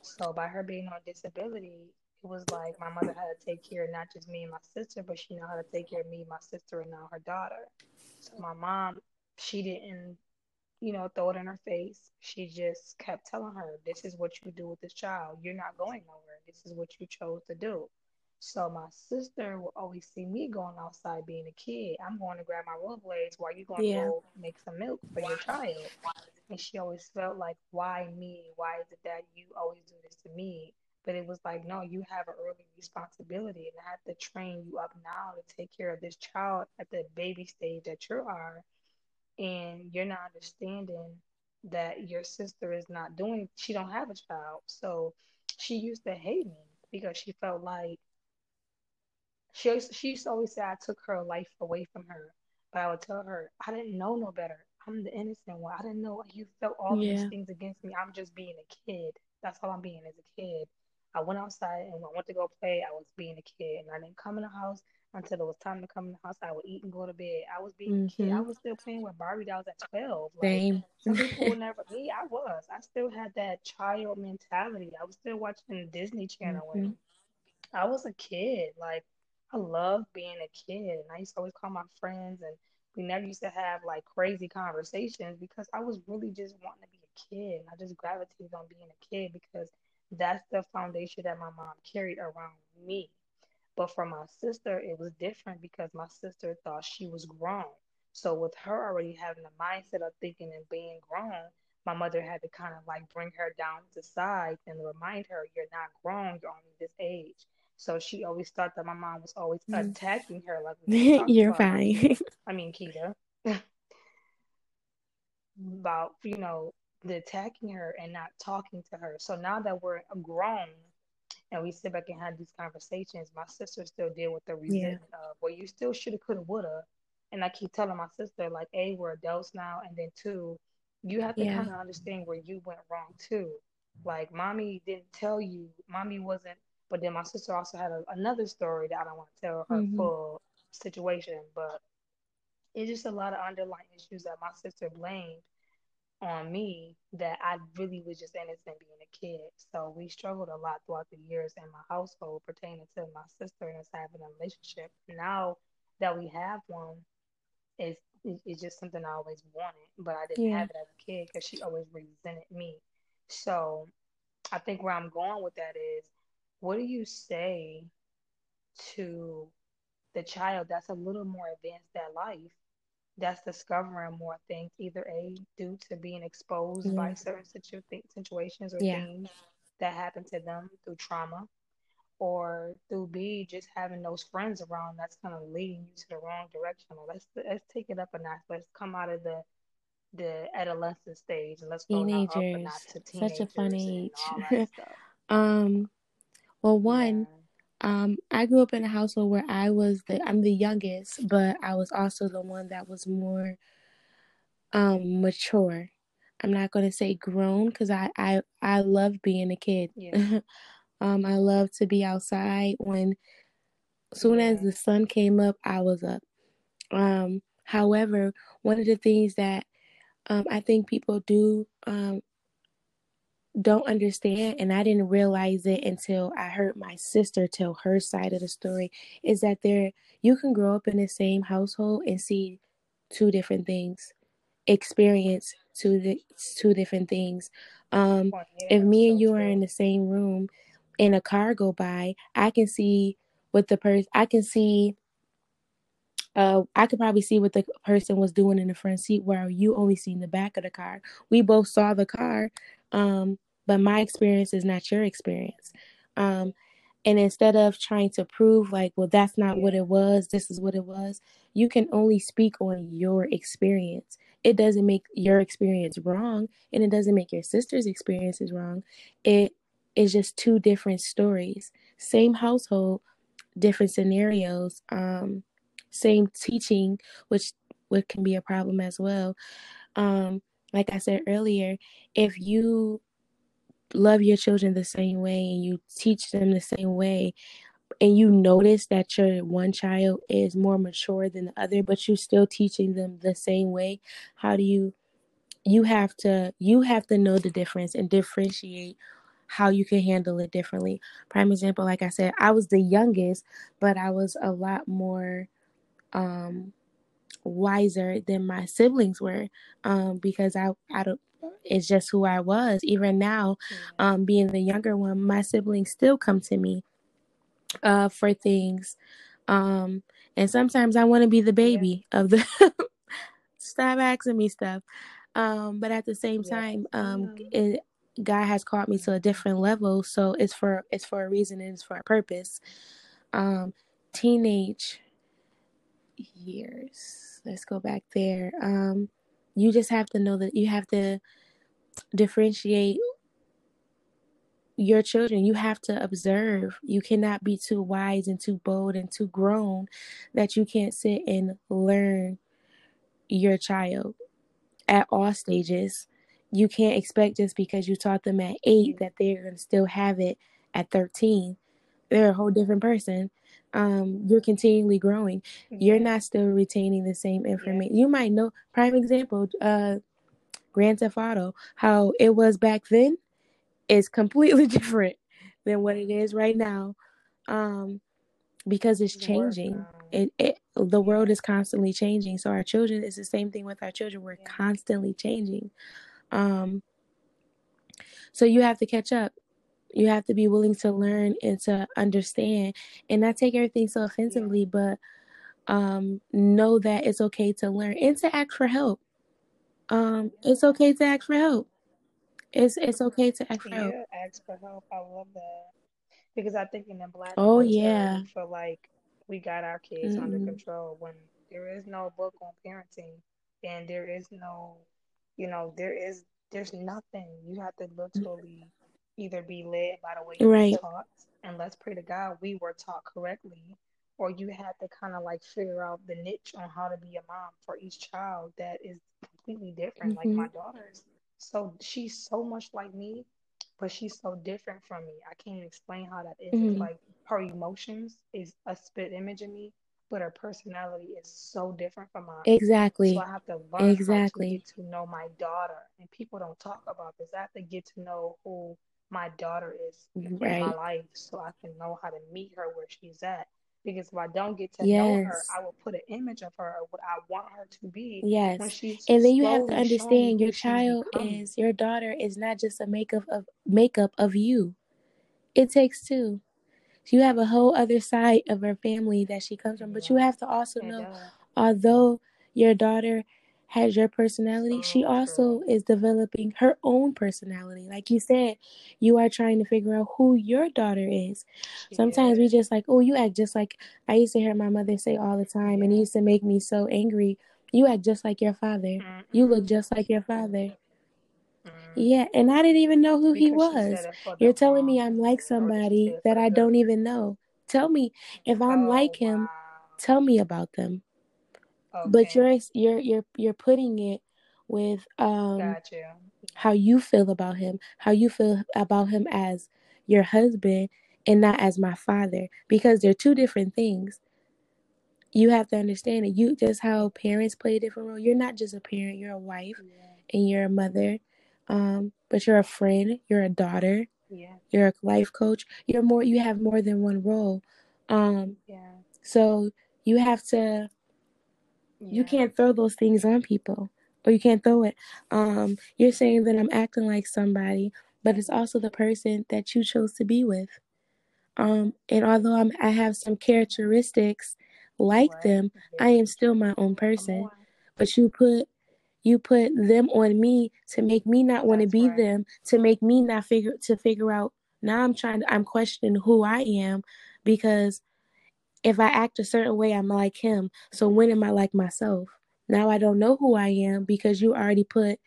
So by her being on disability, it was like my mother had to take care of not just me and my sister, but she knew how to take care of me, my sister, and now her daughter. So my mom, she didn't, you know, throw it in her face. She just kept telling her, "This is what you do with this child. You're not going nowhere. This is what you chose to do." So my sister will always see me going outside being a kid. I'm going to grab my rollerblades while you're going to go make some milk for your child. And she always felt like, why me? Why is it that you always do this to me? But it was like, no, you have an early responsibility, and I have to train you up now to take care of this child at the baby stage that you are. And you're not understanding that your sister is not doing, she don't have a child. So she used to hate me because she felt like she used, she used to always say I took her life away from her, but I would tell her I didn't know no better. I'm the innocent one. I didn't know you felt all of these things against me. I'm just being a kid. That's all I'm being as a kid. I went outside and when I went to go play. I was being a kid, and I didn't come in the house until it was time to come in the house. I would eat and go to bed. I was being a kid. I Mm-hmm. was still playing with Barbie dolls at 12. Like Same. some people <laughs> never. Me, I was. I still had that child mentality. I was still watching Disney Channel Mm-hmm. I was a kid. Like, I loved being a kid. And I used to always call my friends, and we never used to have like crazy conversations because I was really just wanting to be a kid. And I just gravitated on being a kid because that's the foundation that my mom carried around me. But for my sister, it was different because my sister thought she was grown. So with her already having the mindset of thinking and being grown, my mother had to kind of like bring her down to size and remind her, you're not grown, you're only this age. So she always thought that my mom was always mm. attacking her, like <laughs> we just talked You're about, fine. <laughs> I mean, Keita, <laughs> about, you know, the attacking her and not talking to her. So now that we're grown, and we sit back and have these conversations, my sister still deal with the Yeah. resentment of, well, you still shoulda, coulda, woulda. And I keep telling my sister, like, A, we're adults now, and then two, you have to Yeah. kind of understand where you went wrong too. Like, mommy didn't tell you, mommy wasn't, but then my sister also had a, another story that I don't want to tell her Mm-hmm. full situation, but it's just a lot of underlying issues that my sister blamed on me that I really was just innocent being a kid. So we struggled a lot throughout the years in my household pertaining to my sister and us having a relationship. Now that we have one, it's, it's just something I always wanted, but I didn't Yeah. have it as a kid because she always resented me. So I think where I'm going with that is, what do you say to the child that's a little more advanced at life? That's discovering more things, either A, due to being exposed by certain situ- situations or Yeah. things that happen to them through trauma, or through B, just having those friends around that's kind of leading you to the wrong direction. Or let's let's take it up a notch. Let's come out of the the adolescent stage and let's go now up a Teenagers. notch to Such a fun age. all that <laughs> stuff. um, well, one, Yeah. Um, I grew up in a household where I was the I'm the youngest, but I was also the one that was more um mature. I'm not gonna say grown because I I I love being a kid. Yeah. <laughs> um, I love to be outside. When soon as the sun came up, I was up. Um, however, one of the things that um I think people do um don't understand, and I didn't realize it until I heard my sister tell her side of the story, is that there you can grow up in the same household and see two different things, experience two di- two different things. Um. Yeah, if me and so you are in the same room and a car go by, I can see what the person I can see uh, I could probably see what the person was doing in the front seat while you only seen the back of the car. We both saw the car, um, but my experience is not your experience. Um, and instead of trying to prove, like, well, that's not what it was, this is what it was, you can only speak on your experience. It doesn't make your experience wrong, and it doesn't make your sister's experiences wrong. It is just two different stories, same household, different scenarios. Um, same teaching, which what can be a problem as well. Um, like I said earlier, if you love your children the same way and you teach them the same way, and you notice that your one child is more mature than the other, but you're still teaching them the same way, how do you you have to you have to know the difference and differentiate how you can handle it differently. Prime example, like I said, I was the youngest, but I was a lot more um wiser than my siblings were um because I I don't it's just who I was. Even now, um being the younger one, my siblings still come to me uh for things. Um and sometimes I want to be the baby yeah. of the <laughs> stop asking me stuff. Um but at the same time, um it, God has called me to a different level, so it's for it's for a reason and it's for a purpose. Um teenage years. Let's go back there. Um you just have to know that you have to differentiate your children. You have to observe. You cannot be too wise and too bold and too grown that you can't sit and learn your child at all stages. You can't expect just because you taught them at eight that they're going to still have it at 13. They're a whole different person. Um, you're continually growing. You're not still retaining the same information. Yeah. You might know, prime example, uh, Grand Theft Auto, how it was back then is completely <laughs> different than what it is right now. Um, because it's changing. It, it the world is constantly changing. So our children it's the same thing with our children. We're yeah. constantly changing. Um, so you have to catch up. You have to be willing to learn and to understand and not take everything so offensively, but um, know that it's okay to learn and to ask for help. Um, it's okay to ask for help. It's it's okay to ask for yeah, help. ask for help. I love that because I think in the black oh yeah, feel like we got our kids mm-hmm. under control when there is no book on parenting and there is no, you know, there is there's nothing. You have to literally either be led by the way you right. were taught, and let's pray to God we were taught correctly, or you had to kind of like figure out the niche on how to be a mom for each child that is completely different. Mm-hmm. Like my daughter's so she's so much like me, but she's so different from me. I can't explain how that is. Mm-hmm. Like her emotions is a spit image of me, but her personality is so different from mine. Exactly. So I have to learn exactly. to get to know my daughter. And people don't talk about this. I have to get to know who my daughter is right. in my life so I can know how to meet her where she's at because if I don't get to yes. know her, I will put an image of her what I want her to be. Yes, she's and then you have to understand your child is your daughter is not just a makeup of makeup of you. It takes two. You have a whole other side of her family that she comes from, but you have to also know, although your daughter has your personality, she also is developing her own personality. Like you said, you are trying to figure out who your daughter is. Sometimes we just like, oh, you act just like I used to hear my mother say all the time, and it used to make me so angry. You act just like your father. You look just like your father. Yeah, and I didn't even know who he Because she was. said it for You're telling me I'm like reason, or did she say somebody that I don't even know. Tell me if I'm Oh like him. wow. Tell me about them. But you're you're you're you're putting it with um you. how you feel about him, how you feel about him as your husband and not as my father because they're two different things. You have to understand it. You just how parents play a different role. You're not just a parent, you're a wife Yeah. and you're a mother. Um, but you're a friend, you're a daughter, Yeah. you're a life coach. You're more you have more than one role. Um, Yeah. so you have to you can't throw those things on people or you can't throw it. Um you're saying that i'm acting like somebody but it's also the person that you chose to be with. Um and although i'm i have some characteristics like Right. them i am still my own person. But you put you put them on me to make me not want to be right. them to make me not figure to figure out. Now i'm trying to i'm questioning who i am because if I act a certain way, I'm like him. So when am I like myself? Now I don't know who I am because you already put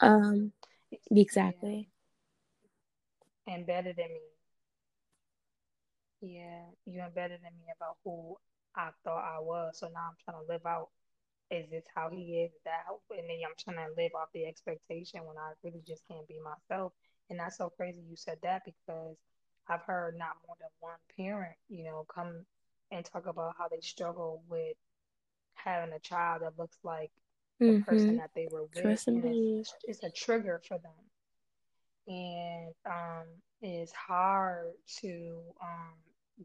um Yeah. exactly. Embedded in me. Yeah. You embedded in me about who I thought I was. So now I'm trying to live out is this how he is? Is that how, and then I'm trying to live off the expectation when I really just can't be myself. And that's so crazy you said that because I've heard not more than one parent, you know, come and talk about how they struggle with having a child that looks like the mm-hmm. person that they were with. It's, it's a trigger for them. And um, it's hard to um,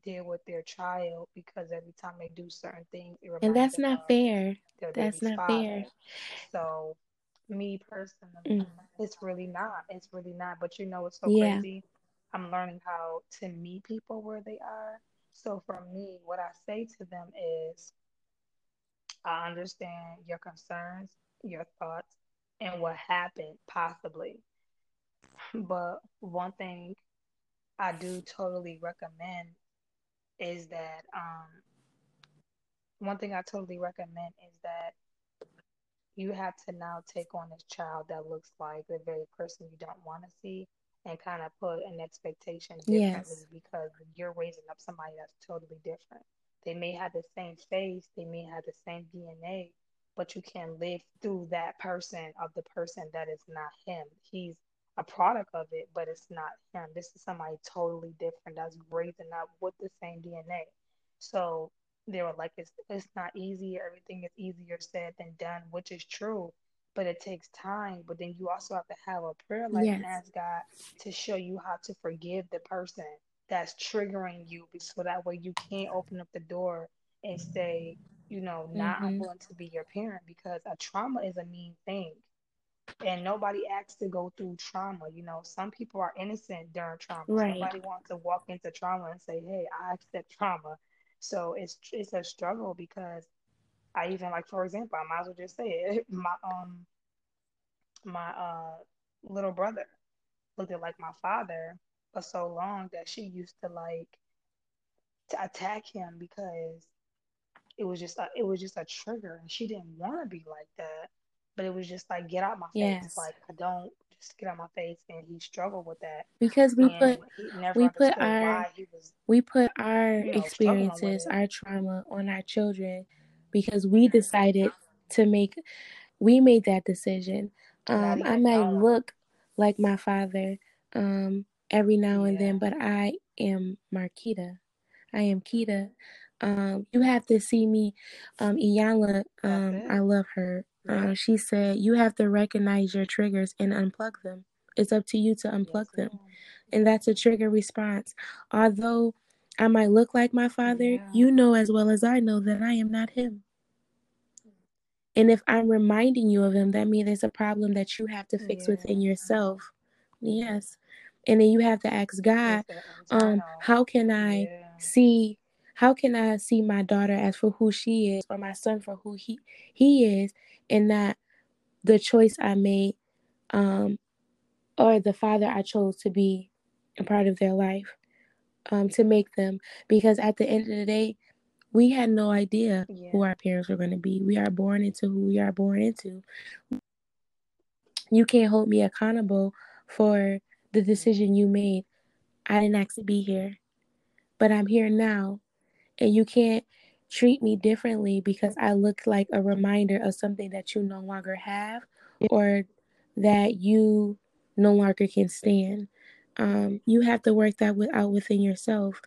deal with their child because every time they do certain things, and that's not fair. That's not father. fair. So, me personally, mm. it's really not. It's really not. But you know, it's so yeah. crazy. I'm learning how to meet people where they are. So for me, what I say to them is, I understand your concerns, your thoughts, and what happened possibly. But one thing I do totally recommend is that um, one thing I totally recommend is that you have to now take on this child that looks like the very person you don't want to see and kind of put an expectation differently yes. because you're raising up somebody that's totally different. They may have the same face, they may have the same DNA, but you can live through that person of the person that is not him. He's a product of it, but it's not him. This is somebody totally different that's raising up with the same DNA. So they were like, it's it's not easy. Everything is easier said than done, which is true. But it takes time. But then you also have to have a prayer life yes. and ask God to show you how to forgive the person that's triggering you, so that way you can't open up the door and say, you know, not mm-hmm. I'm willing to be your parent because a trauma is a mean thing and nobody asks to go through trauma. You know, some people are innocent during trauma. Right. Nobody wants to walk into trauma and say, "Hey, I accept trauma." So it's it's a struggle because I even like, for example, I might as well just say it. <laughs> My um my uh little brother looked at like my father for so long that she used to like to attack him because it was just a, it was just a trigger and she didn't want to be like that but it was just like get out my yes. face. Like I don't just get out my face, and he struggled with that because we and put we put our was, we put our you know, experiences, our trauma on our children because we decided to make we made that decision. Um, I might look like my father um, every now and then, but I am Marquita. I am Kita. Um, you have to see me. Um, Iyanla, um, I love her. Uh, she said, You have to recognize your triggers and unplug them. It's up to you to unplug them. And that's a trigger response. Although I might look like my father, yeah. you know as well as I know that I am not him. And if I'm reminding you of him, that means there's a problem that you have to fix yeah. within yourself. Yes. And then you have to ask God, um, how can I yeah. see how can I see my daughter as for who she is or my son for who he he is and not the choice I made um, or the father I chose to be a part of their life um, to make them. Because at the end of the day, we had no idea yeah. who our parents were going to be. We are born into who we are born into. You can't hold me accountable for the decision you made. I didn't ask to be here, but I'm here now. And you can't treat me differently because I look like a reminder of something that you no longer have or that you no longer can stand. Um, you have to work that with, out within yourself.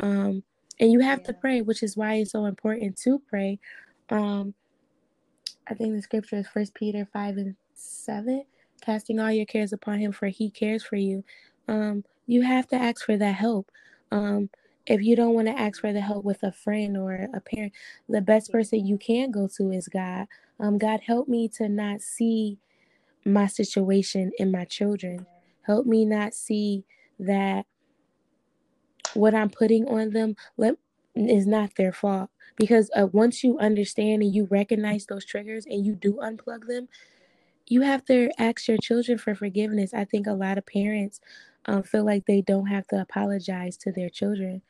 Um, and you have yeah. to pray, which is why it's so important to pray. Um, I think the scripture is First Peter 5 and 7 casting all your cares upon him, for he cares for you. Um, you have to ask for that help. Um, if you don't want to ask for the help with a friend or a parent, the best person you can go to is God. Um, God, help me to not see my situation in my children. Help me not see that what I'm putting on them let, is not their fault. Because uh, once you understand and you recognize those triggers and you do unplug them, you have to ask your children for forgiveness. I think a lot of parents um, feel like they don't have to apologize to their children.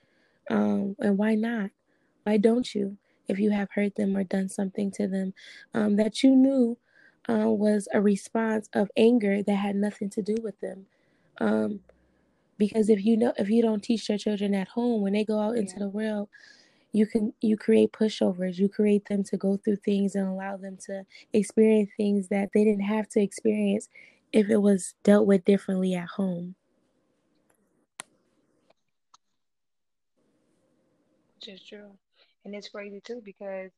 Um, and why not? Why don't you? If you have hurt them or done something to them um, that you knew uh, was a response of anger that had nothing to do with them. Um, because if you know, if you don't teach your children at home when they go out into yeah. the world, you can you create pushovers you create them to go through things and allow them to experience things that they didn't have to experience if it was dealt with differently at home which is true and it's crazy too because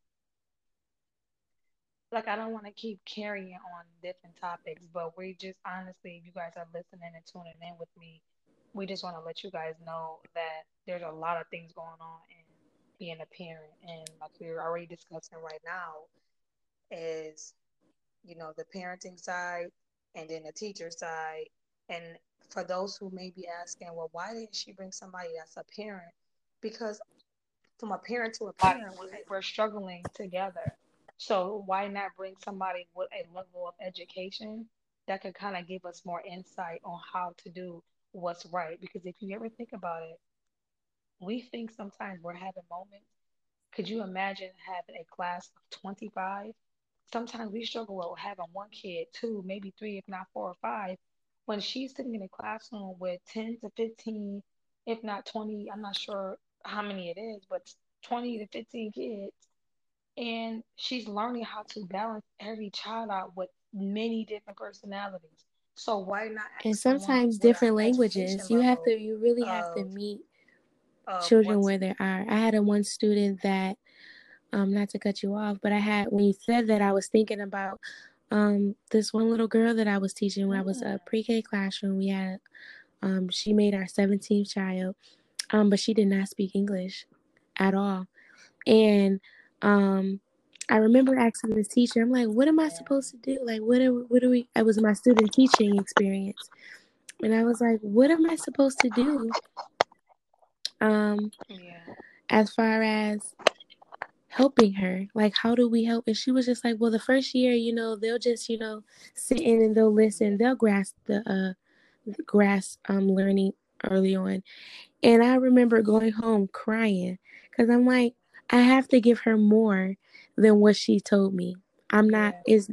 like I don't want to keep carrying on different topics, but we just honestly, if you guys are listening and tuning in with me, we just want to let you guys know that there's a lot of things going on in being a parent, and like we're already discussing right now, is you know the parenting side and then the teacher side, and for those who may be asking, well, why didn't she bring somebody that's a parent? Because from a parent to a parent, we're struggling together so why not bring somebody with a level of education that could kind of give us more insight on how to do what's right? Because if you ever think about it, we think sometimes we're having moments. Could you imagine having a class of 25? Sometimes we struggle with having one kid, two, maybe three, if not four or five. When she's sitting in a classroom with 10 to 15, if not 20, I'm not sure how many it is, but 20 to 15 kids and she's learning how to balance every child out with many different personalities. So why not? And sometimes different languages. You have to. You really of, have to meet children where they are. I had a one student that, um, not to cut you off, but I had when you said that, I was thinking about um this one little girl that I was teaching when I was a mm. pre-K classroom. We had, um, she made our 17th child, um, but she did not speak English at all, and um I remember asking this teacher, I'm like, what am I supposed to do? Like, what are, what are we? I was my student teaching experience, and I was like, what am I supposed to do? Um, yeah. as far as helping her, like, how do we help? And she was just like, well, the first year, you know, they'll just, you know, sit in and they'll listen, they'll grasp the uh, grasp um learning early on, and I remember going home crying because I'm like, I have to give her more than what she told me. I'm not yeah. is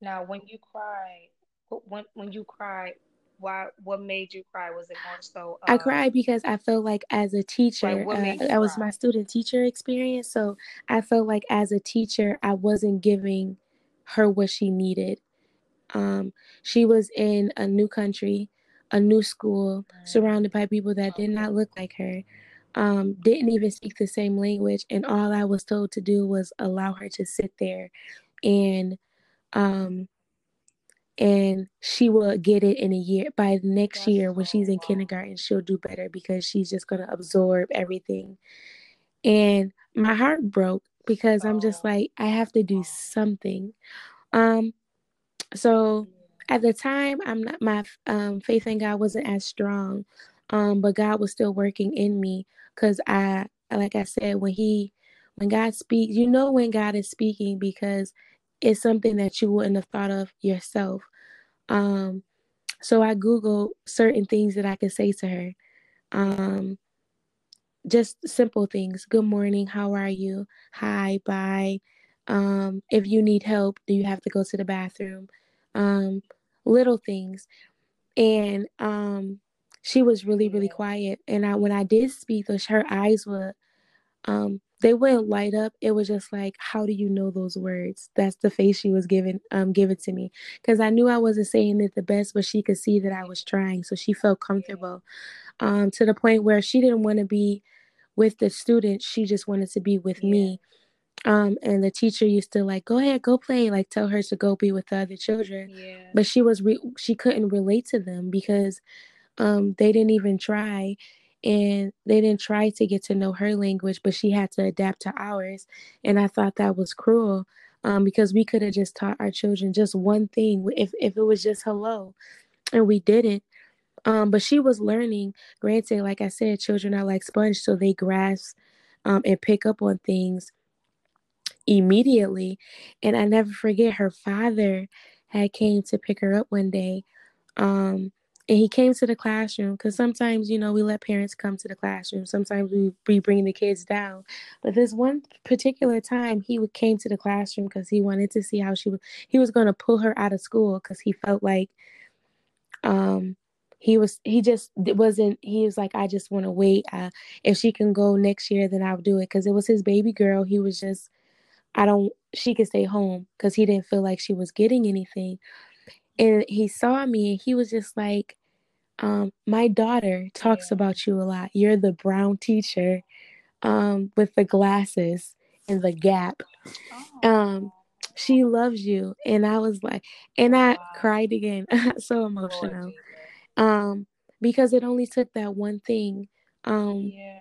now when you cry when when you cry why what made you cry was it more so uh, i cried because i felt like as a teacher like uh, was my student teacher experience so i felt like as a teacher i wasn't giving her what she needed um, she was in a new country a new school surrounded by people that did not look like her um, didn't even speak the same language and all i was told to do was allow her to sit there and um, and she will get it in a year. By next year when she's in kindergarten she'll do better because she's just going to absorb everything. And my heart broke because i'm just like i have to do something. Um so at the time i'm not my um, faith in god wasn't as strong um, but god was still working in me because i like i said when he when god speaks you know when god is speaking because it's something that you wouldn't have thought of yourself. Um, so i googled certain things that i could say to her. Um, just simple things. Good morning how are you? Hi bye. Um, if you need help do you have to go to the bathroom? Um, little things. And um, she was really, really quiet. And I, when I did speak, her eyes would, um, they wouldn't light up. It was just like, how do you know those words? That's the face she was giving, um, giving to me. Because I knew I wasn't saying it the best, but she could see that I was trying. So she felt comfortable um, to the point where she didn't want to be with the students. She just wanted to be with yeah. me. Um, and the teacher used to like, go ahead, go play, like tell her to go be with the other children. Yeah. But she was re- she couldn't relate to them because um they didn't even try and they didn't try to get to know her language, but she had to adapt to ours. And I thought that was cruel. Um, because we could have just taught our children just one thing if if it was just hello. And we didn't. Um, but she was learning. Granted, like I said, children are like sponge, so they grasp um, and pick up on things immediately. And I never forget her father had came to pick her up one day. Um, and he came to the classroom because sometimes, you know, we let parents come to the classroom. Sometimes we, we bring the kids down. But this one particular time, he would came to the classroom because he wanted to see how she was. He was going to pull her out of school because he felt like um, he was he just it wasn't he was like i just want to wait uh, if she can go next year then i'll do it because it was his baby girl he was just i don't she could stay home because he didn't feel like she was getting anything. And he saw me and he was just like um, my daughter talks Yeah. about you a lot. You're the brown teacher um, with the glasses and the gap. Um she loves you. And i was like and i Wow. cried again. <laughs> So emotional. Um because it only took that one thing. Um Yeah.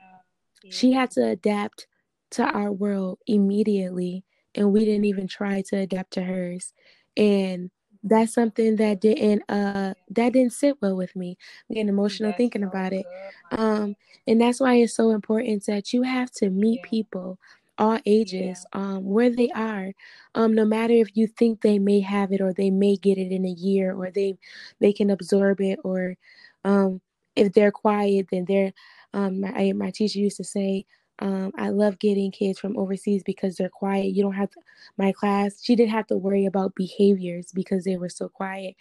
she had to adapt to our world immediately and we didn't even try to adapt to hers. And that's something that didn't uh that didn't sit well with me I'm getting emotional That's thinking so about it. good, my um and that's why it's so important that you have to meet Yeah. people all ages um where they are. Um no matter if you think they may have it or they may get it in a year or they they can absorb it or um if they're quiet then they're um my my teacher used to say um I love getting kids from overseas because they're quiet you don't have to my class she didn't have to worry about behaviors because they were so quiet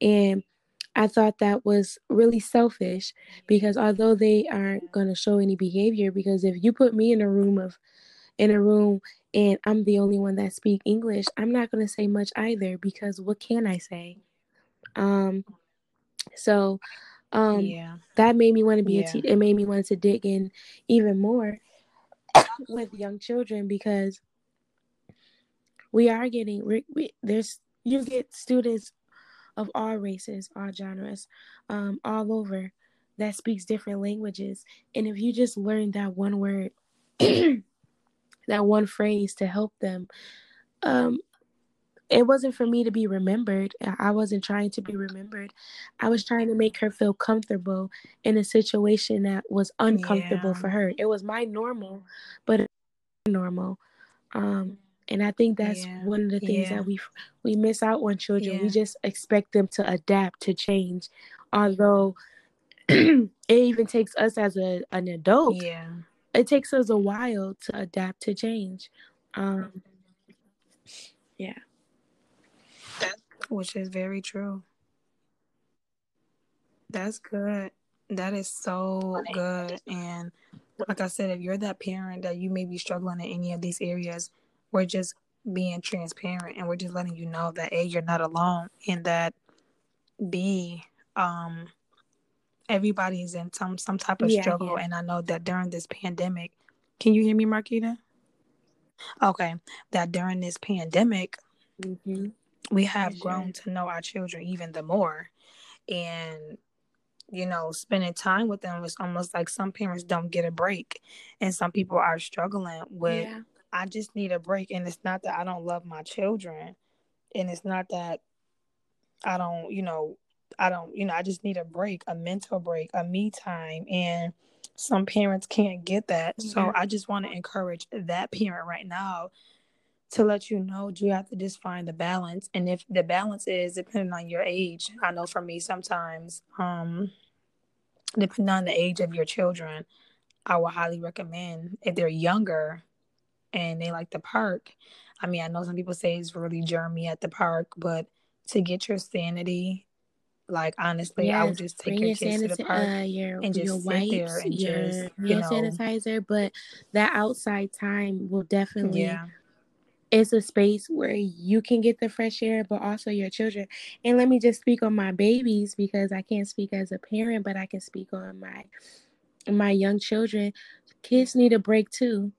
and I thought that was really selfish because although they aren't going to show any behavior because if you put me in a room of in a room and I'm the only one that speak English, I'm not going to say much either because what can I say? Um so um Yeah. that made me want to be a teacher. It made me want to dig in even more with young children because we are getting we, we, there's you get students of all races, all genres, um, all over that speaks different languages. And if you just learn that one word, <clears throat> that one phrase to help them, um, it wasn't for me to be remembered. I wasn't trying to be remembered. I was trying to make her feel comfortable in a situation that was uncomfortable Yeah. for her. It was my normal, but it was normal. Um, and I think that's Yeah. one of the things Yeah. that we we miss out on children. We just expect them to adapt to change, although <clears throat> it even takes us as a an adult. Yeah. It takes us a while to adapt to change. Um, yeah. Which is very true. That's good. That is so good. And like I said, if you're that parent that you may be struggling in any of these areas, we're just being transparent and we're just letting you know that A, you're not alone and that B, um, everybody's in some some type of Yeah, struggle. can. And I know that during this pandemic, can you hear me, Marquita? Okay. That during this pandemic, Mm-hmm. We have grown to know our children even the more. And you know spending time with them is almost like some parents don't get a break and some people are struggling with Yeah. i just need a break and it's not that i don't love my children and it's not that i don't you know i don't you know i just need a break a mental break a me time and some parents can't get that. So i just want to encourage that parent right now to let you know you have to just find the balance? And if the balance is depending on your age i know for me sometimes um depending on the age of your children i would highly recommend if they're younger and they like the park. I mean i know some people say it's really germy at the park but to get your sanity like honestly i would just take your your kids to the park uh, your and just your sit there wipes, and your just you hand know sanitizer, but that outside time will definitely yeah it's a space where you can get the fresh air, but also your children. And let me just speak on my babies because I can't speak as a parent, but I can speak on my my young children. Kids need a break too.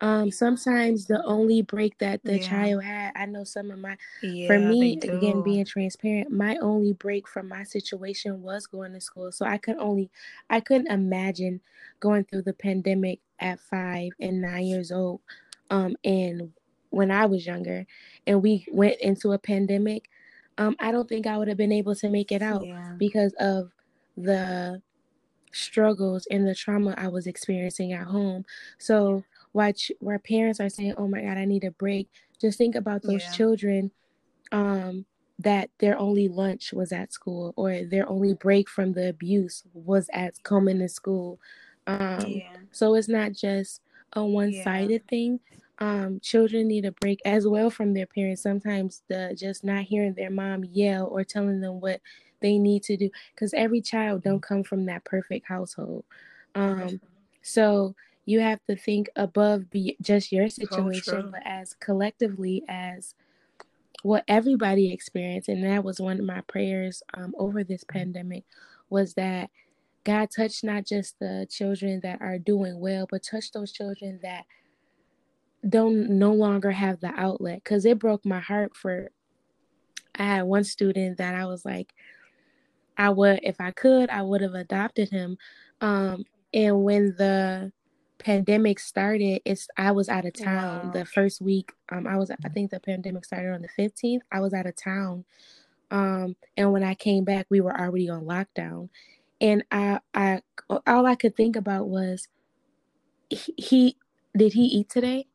Um, sometimes the only break that the yeah child had, I know some of my, for yeah they me, again, being transparent, my only break from my situation was going to school. So I could only, I couldn't imagine going through the pandemic at five and nine years old. Um, and when I was younger and we went into a pandemic, um, I don't think I would have been able to make it out yeah because of the struggles and the trauma I was experiencing at home. So why where parents are saying, "Oh my God, I need a break," just think about those yeah children um, that their only lunch was at school or their only break from the abuse was at coming to school. Um, yeah so it's not just a one-sided thing. Um, children need a break as well from their parents. Sometimes the just not hearing their mom yell or telling them what they need to do because every child don't come from that perfect household. Um so you have to think above be just your situation but as collectively as what everybody experienced and that was one of my prayers um, over this pandemic was that god touch not just the children that are doing well but touch those children that don't no longer have the outlet because it broke my heart for i had one student that i was like i would if i could i would have adopted him um, and when the pandemic started, it's I was out of town wow. the first week. Um, I was I think the pandemic started on the 15th. I was out of town. Um, and when I came back, we were already on lockdown. And I I all I could think about was he, he did he eat today?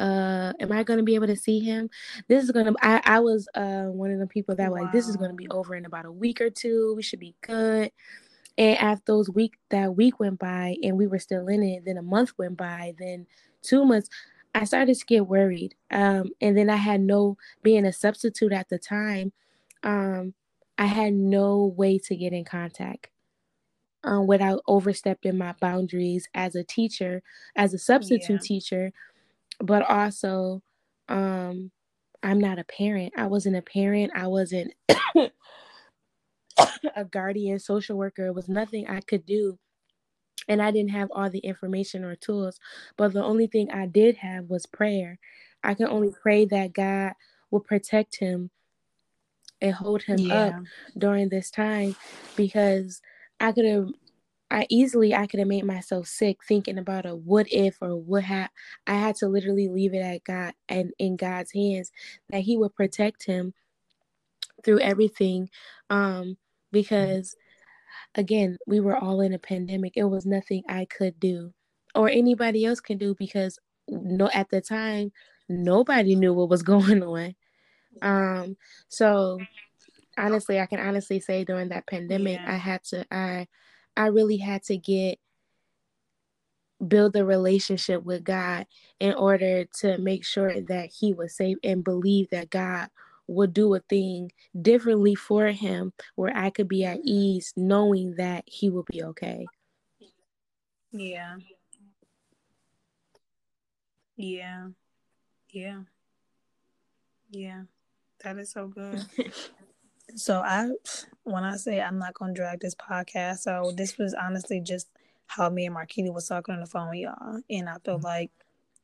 Uh, am I gonna be able to see him? This is gonna. I I was uh one of the people that wow. like this is gonna be over in about a week or two. We should be good. And after those week that week went by and we were still in it, then a month went by, then two months, I started to get worried. Um, and then I had no being a substitute at the time, um, I had no way to get in contact. Um, without overstepping my boundaries as a teacher, as a substitute yeah. teacher, but also um, I'm not a parent. I wasn't a parent. I wasn't <coughs> a guardian, social worker. It was nothing I could do. And I didn't have all the information or tools. But the only thing I did have was prayer. I can only pray that God will protect him and hold him yeah. up during this time because I could have I easily I could have made myself sick thinking about a what if or what have I had to literally leave it at God and in God's hands that he would protect him through everything um because again, we were all in a pandemic. It was nothing I could do or anybody else can do because no at the time nobody knew what was <laughs> going on. Um so honestly, I can honestly say during that pandemic yeah. I had to I I really had to get build a relationship with God in order to make sure that he was safe and believe that God would do a thing differently for him where I could be at ease knowing that he will be okay. Yeah. Yeah. Yeah. Yeah. That is so good. <laughs> so I when I say I'm not gonna drag this podcast, so this was honestly just how me and Marquita was talking on the phone, y'all. And I feel mm-hmm. like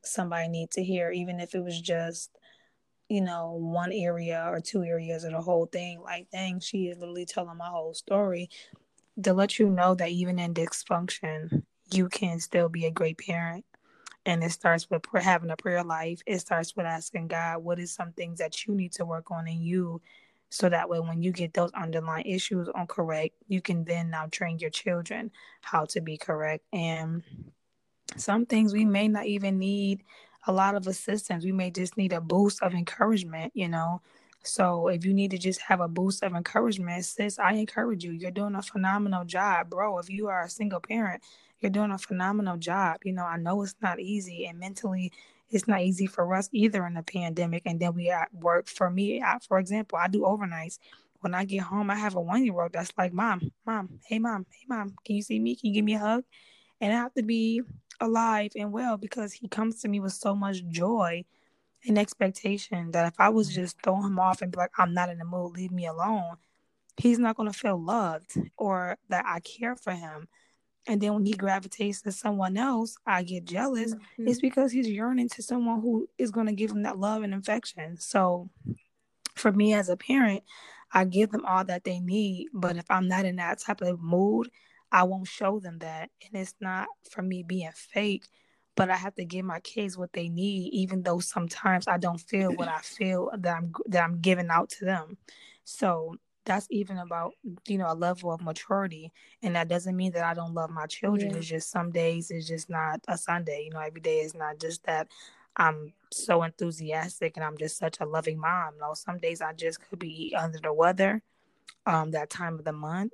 somebody needs to hear, even if it was just you know, one area or two areas of the whole thing. Like, dang, she is literally telling my whole story to let you know that even in dysfunction, you can still be a great parent. And it starts with having a prayer life. It starts with asking God, what is some things that you need to work on in you? So that way, when you get those underlying issues on correct, you can then now train your children how to be correct. And some things we may not even need a lot of assistance. We may just need a boost of encouragement, you know. So if you need to just have a boost of encouragement, sis, I encourage you. You're doing a phenomenal job, bro. If you are a single parent, you're doing a phenomenal job. You know, I know it's not easy and mentally it's not easy for us either in the pandemic. And then we at work. For me, I, for example, I do overnights. When I get home, I have a one year old that's like, Mom, Mom, hey mom, hey mom, can you see me? Can you give me a hug? And I have to be alive and well because he comes to me with so much joy and expectation that if I was just throw him off and be like, I'm not in the mood, leave me alone, he's not going to feel loved or that I care for him. And then when he gravitates to someone else, I get jealous. Mm-hmm. It's because he's yearning to someone who is going to give him that love and affection. So for me as a parent, I give them all that they need. But if I'm not in that type of mood, I won't show them that. And it's not for me being fake, but I have to give my kids what they need, even though sometimes I don't feel what I feel that I'm that I'm giving out to them. So that's even about you know a level of maturity and that doesn't mean that i don't love my children. Yeah. it's just some days it's just not a sunday you know every day is not just that i'm so enthusiastic and i'm just such a loving mom. You know some days i just could be under the weather um that time of the month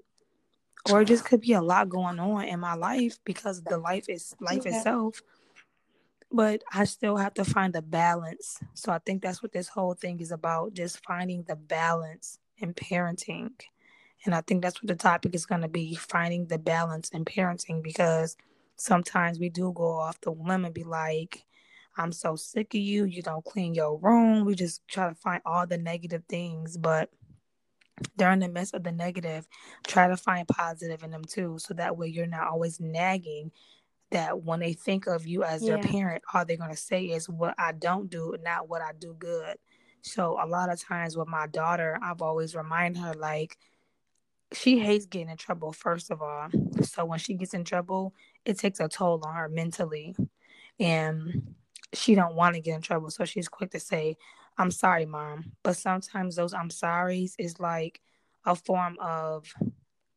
or it just <sighs> could be a lot going on in my life because the life is life itself but i still have to find the balance. So i think that's what this whole thing is about just finding the balance in parenting And I think that's what the topic is going to be finding the balance in parenting because sometimes we do go off the limb and be like, I'm so sick of you. You don't clean your room. We just try to find all the negative things. But during the midst of the negative, try to find positive in them too. So that way you're not always nagging that when they think of you as their Yeah. parent, all they're going to say is what I don't do, not what I do good. So a lot of times with my daughter, I've always remind her like she hates getting in trouble first of all. So when she gets in trouble, it takes a toll on her mentally. And she don't want to get in trouble. So she's quick to say, I'm sorry, mom. But sometimes those I'm sorry's is like a form of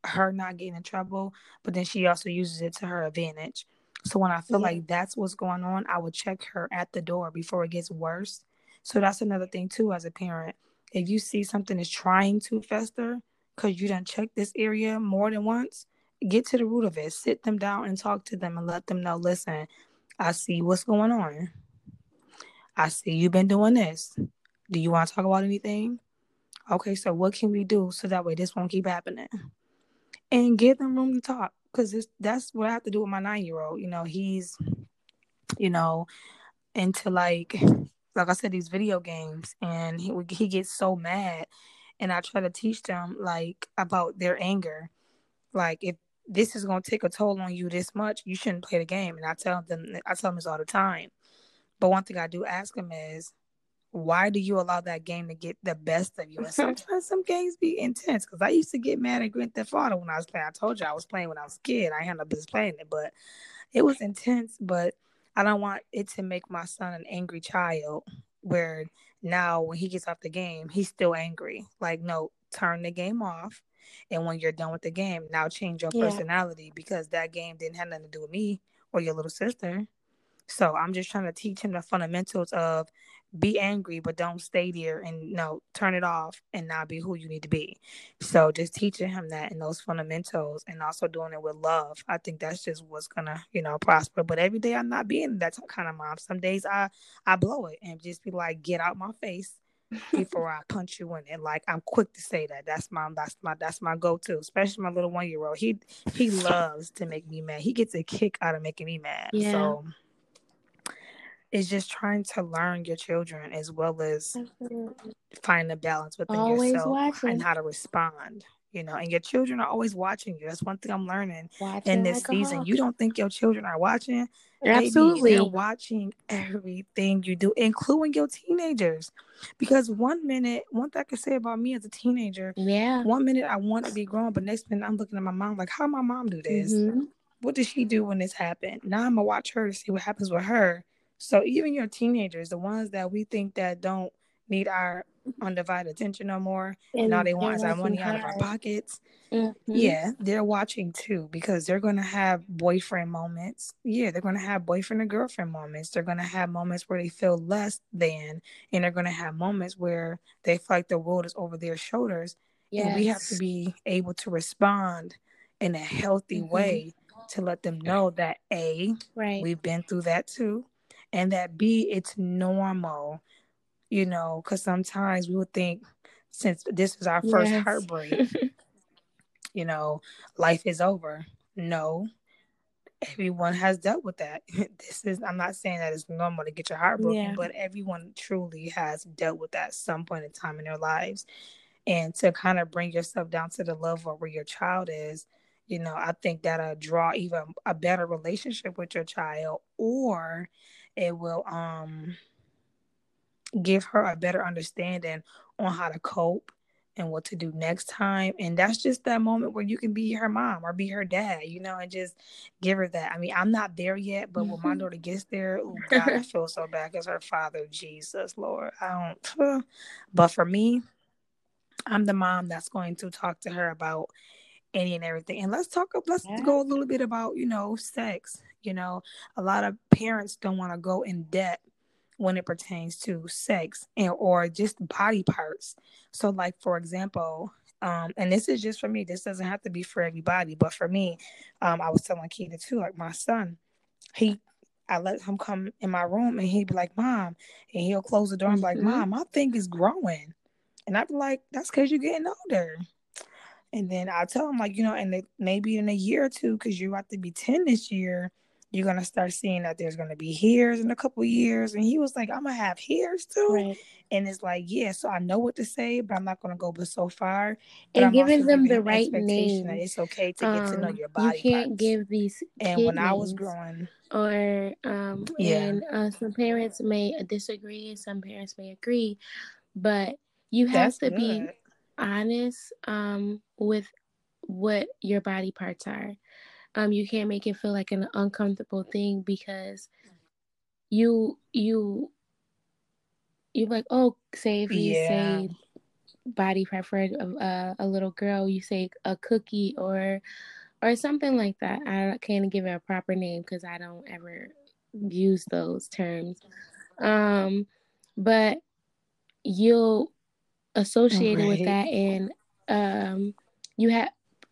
her not getting in trouble, but then she also uses it to her advantage. So when I feel Yeah. like that's what's going on, I would check her at the door before it gets worse. So that's another thing too as a parent. If you see something is trying to fester because you done checked this area more than once, get to the root of it. Sit them down and talk to them and let them know, listen, I see what's going on. I see you've been doing this. Do you want to talk about anything? Okay, so what can we do so that way this won't keep happening? And give them room to talk because that's what I have to do with my nine year old. You know, he's, you know, into like, like I said, these video games, and he he gets so mad, and I try to teach them like about their anger, like if this is gonna take a toll on you this much, you shouldn't play the game. And I tell them, I tell them this all the time. But one thing I do ask them is, why do you allow that game to get the best of you? And <laughs> sometimes some games be intense because I used to get mad at Grand Theft Auto when I was playing. I told you I was playing when I was a kid. I had no business playing it, but it was intense. But I don't want it to make my son an angry child where now when he gets off the game, he's still angry. Like, no, turn the game off. And when you're done with the game, now change your Yeah. personality because that game didn't have nothing to do with me or your little sister. So I'm just trying to teach him the fundamentals of be angry, but don't stay there and no, turn it off and not be who you need to be. So just teaching him that and those fundamentals and also doing it with love. I think that's just what's gonna, you know, prosper. But every day I'm not being that kind of mom. Some days I I blow it and just be like, get out my face <laughs> before I punch you in it. Like I'm quick to say that. That's my that's my that's my go to. Especially my little one year old. He he loves to make me mad. He gets a kick out of making me mad. Yeah. So it's just trying to learn your children as well as Absolutely. find a balance within Always yourself watching. and how to respond. You know, and your children are always watching you. That's one thing I'm learning Watching in this like season. You don't think your children are watching? Baby, Absolutely. they're watching everything you do, including your teenagers. Because one minute, one thing I can say about me as a teenager, Yeah. one minute I want to be grown, but next minute I'm looking at my mom like, how my mom do this? Mhm. What did she do when this happened? Now I'm gonna watch her to see what happens with her. So even your teenagers, the ones that we think that don't need our undivided attention no more, and all they want is our money out of our pockets. Mhm. Yeah, they're watching too because they're going to have boyfriend moments. Yeah, they're going to have boyfriend or girlfriend moments. They're going to have moments where they feel less than, and they're going to have moments where they feel like the world is over their shoulders. And we have to be able to respond in a healthy Mhm. way to let them know that A, Right. we've been through that too, and that B, it's normal, you know, because sometimes we would think since this is our first Yes. heartbreak, <laughs> you know, life is over. No, everyone has dealt with that. <laughs> This is, I'm not saying that it's normal to get your heart broken, Yeah. but everyone truly has dealt with that at some point in time in their lives. And to kind of bring yourself down to the level where your child is, you know, I think that'll draw even a better relationship with your child, or it will um give her a better understanding on how to cope and what to do next time. And that's just that moment where you can be her mom or be her dad, you know, and just give her that. I mean, I'm not there yet, but when my Mhm. daughter gets there, <laughs> oh God, I feel so bad as her father. Jesus, Lord. I don't <sighs> but for me, I'm the mom that's going to talk to her about any and everything. And let's talk let's Yeah. go a little bit about, you know, sex. You know, a lot of parents don't want to go in depth when it pertains to sex and or just body parts. So like for example, um, and this is just for me, this doesn't have to be for everybody, but for me, um, I was telling Keita too, like my son, he I let him come in my room and he'd be like, Mom, and he'll close the door and be like, Mhm. Mom, my thing is growing. And I'd be like, That's because you're getting older. And then I tell them, like, you know, and maybe in a year or two, because you're about to be 10 this year, you're gonna start seeing that there's gonna be hairs in a couple years. And he was like, I'm gonna have hairs too. Right. And it's like, yeah, so I know what to say, but I'm not gonna go but so far. But and I'm giving them the right name. That it's okay to get to know um, your body. You can't parts. give these. And when I was growing, or um, yeah. and uh, some parents may disagree, some parents may agree, but you have That's to good. be honest um, with what your body parts are. Um, you can't make it feel like an uncomfortable thing because you you you're like oh say if you yeah. say body part for a, a little girl you say a cookie or or something like that i can't give it a proper name because i don't ever use those terms um but you'll associate right. it with that and um you have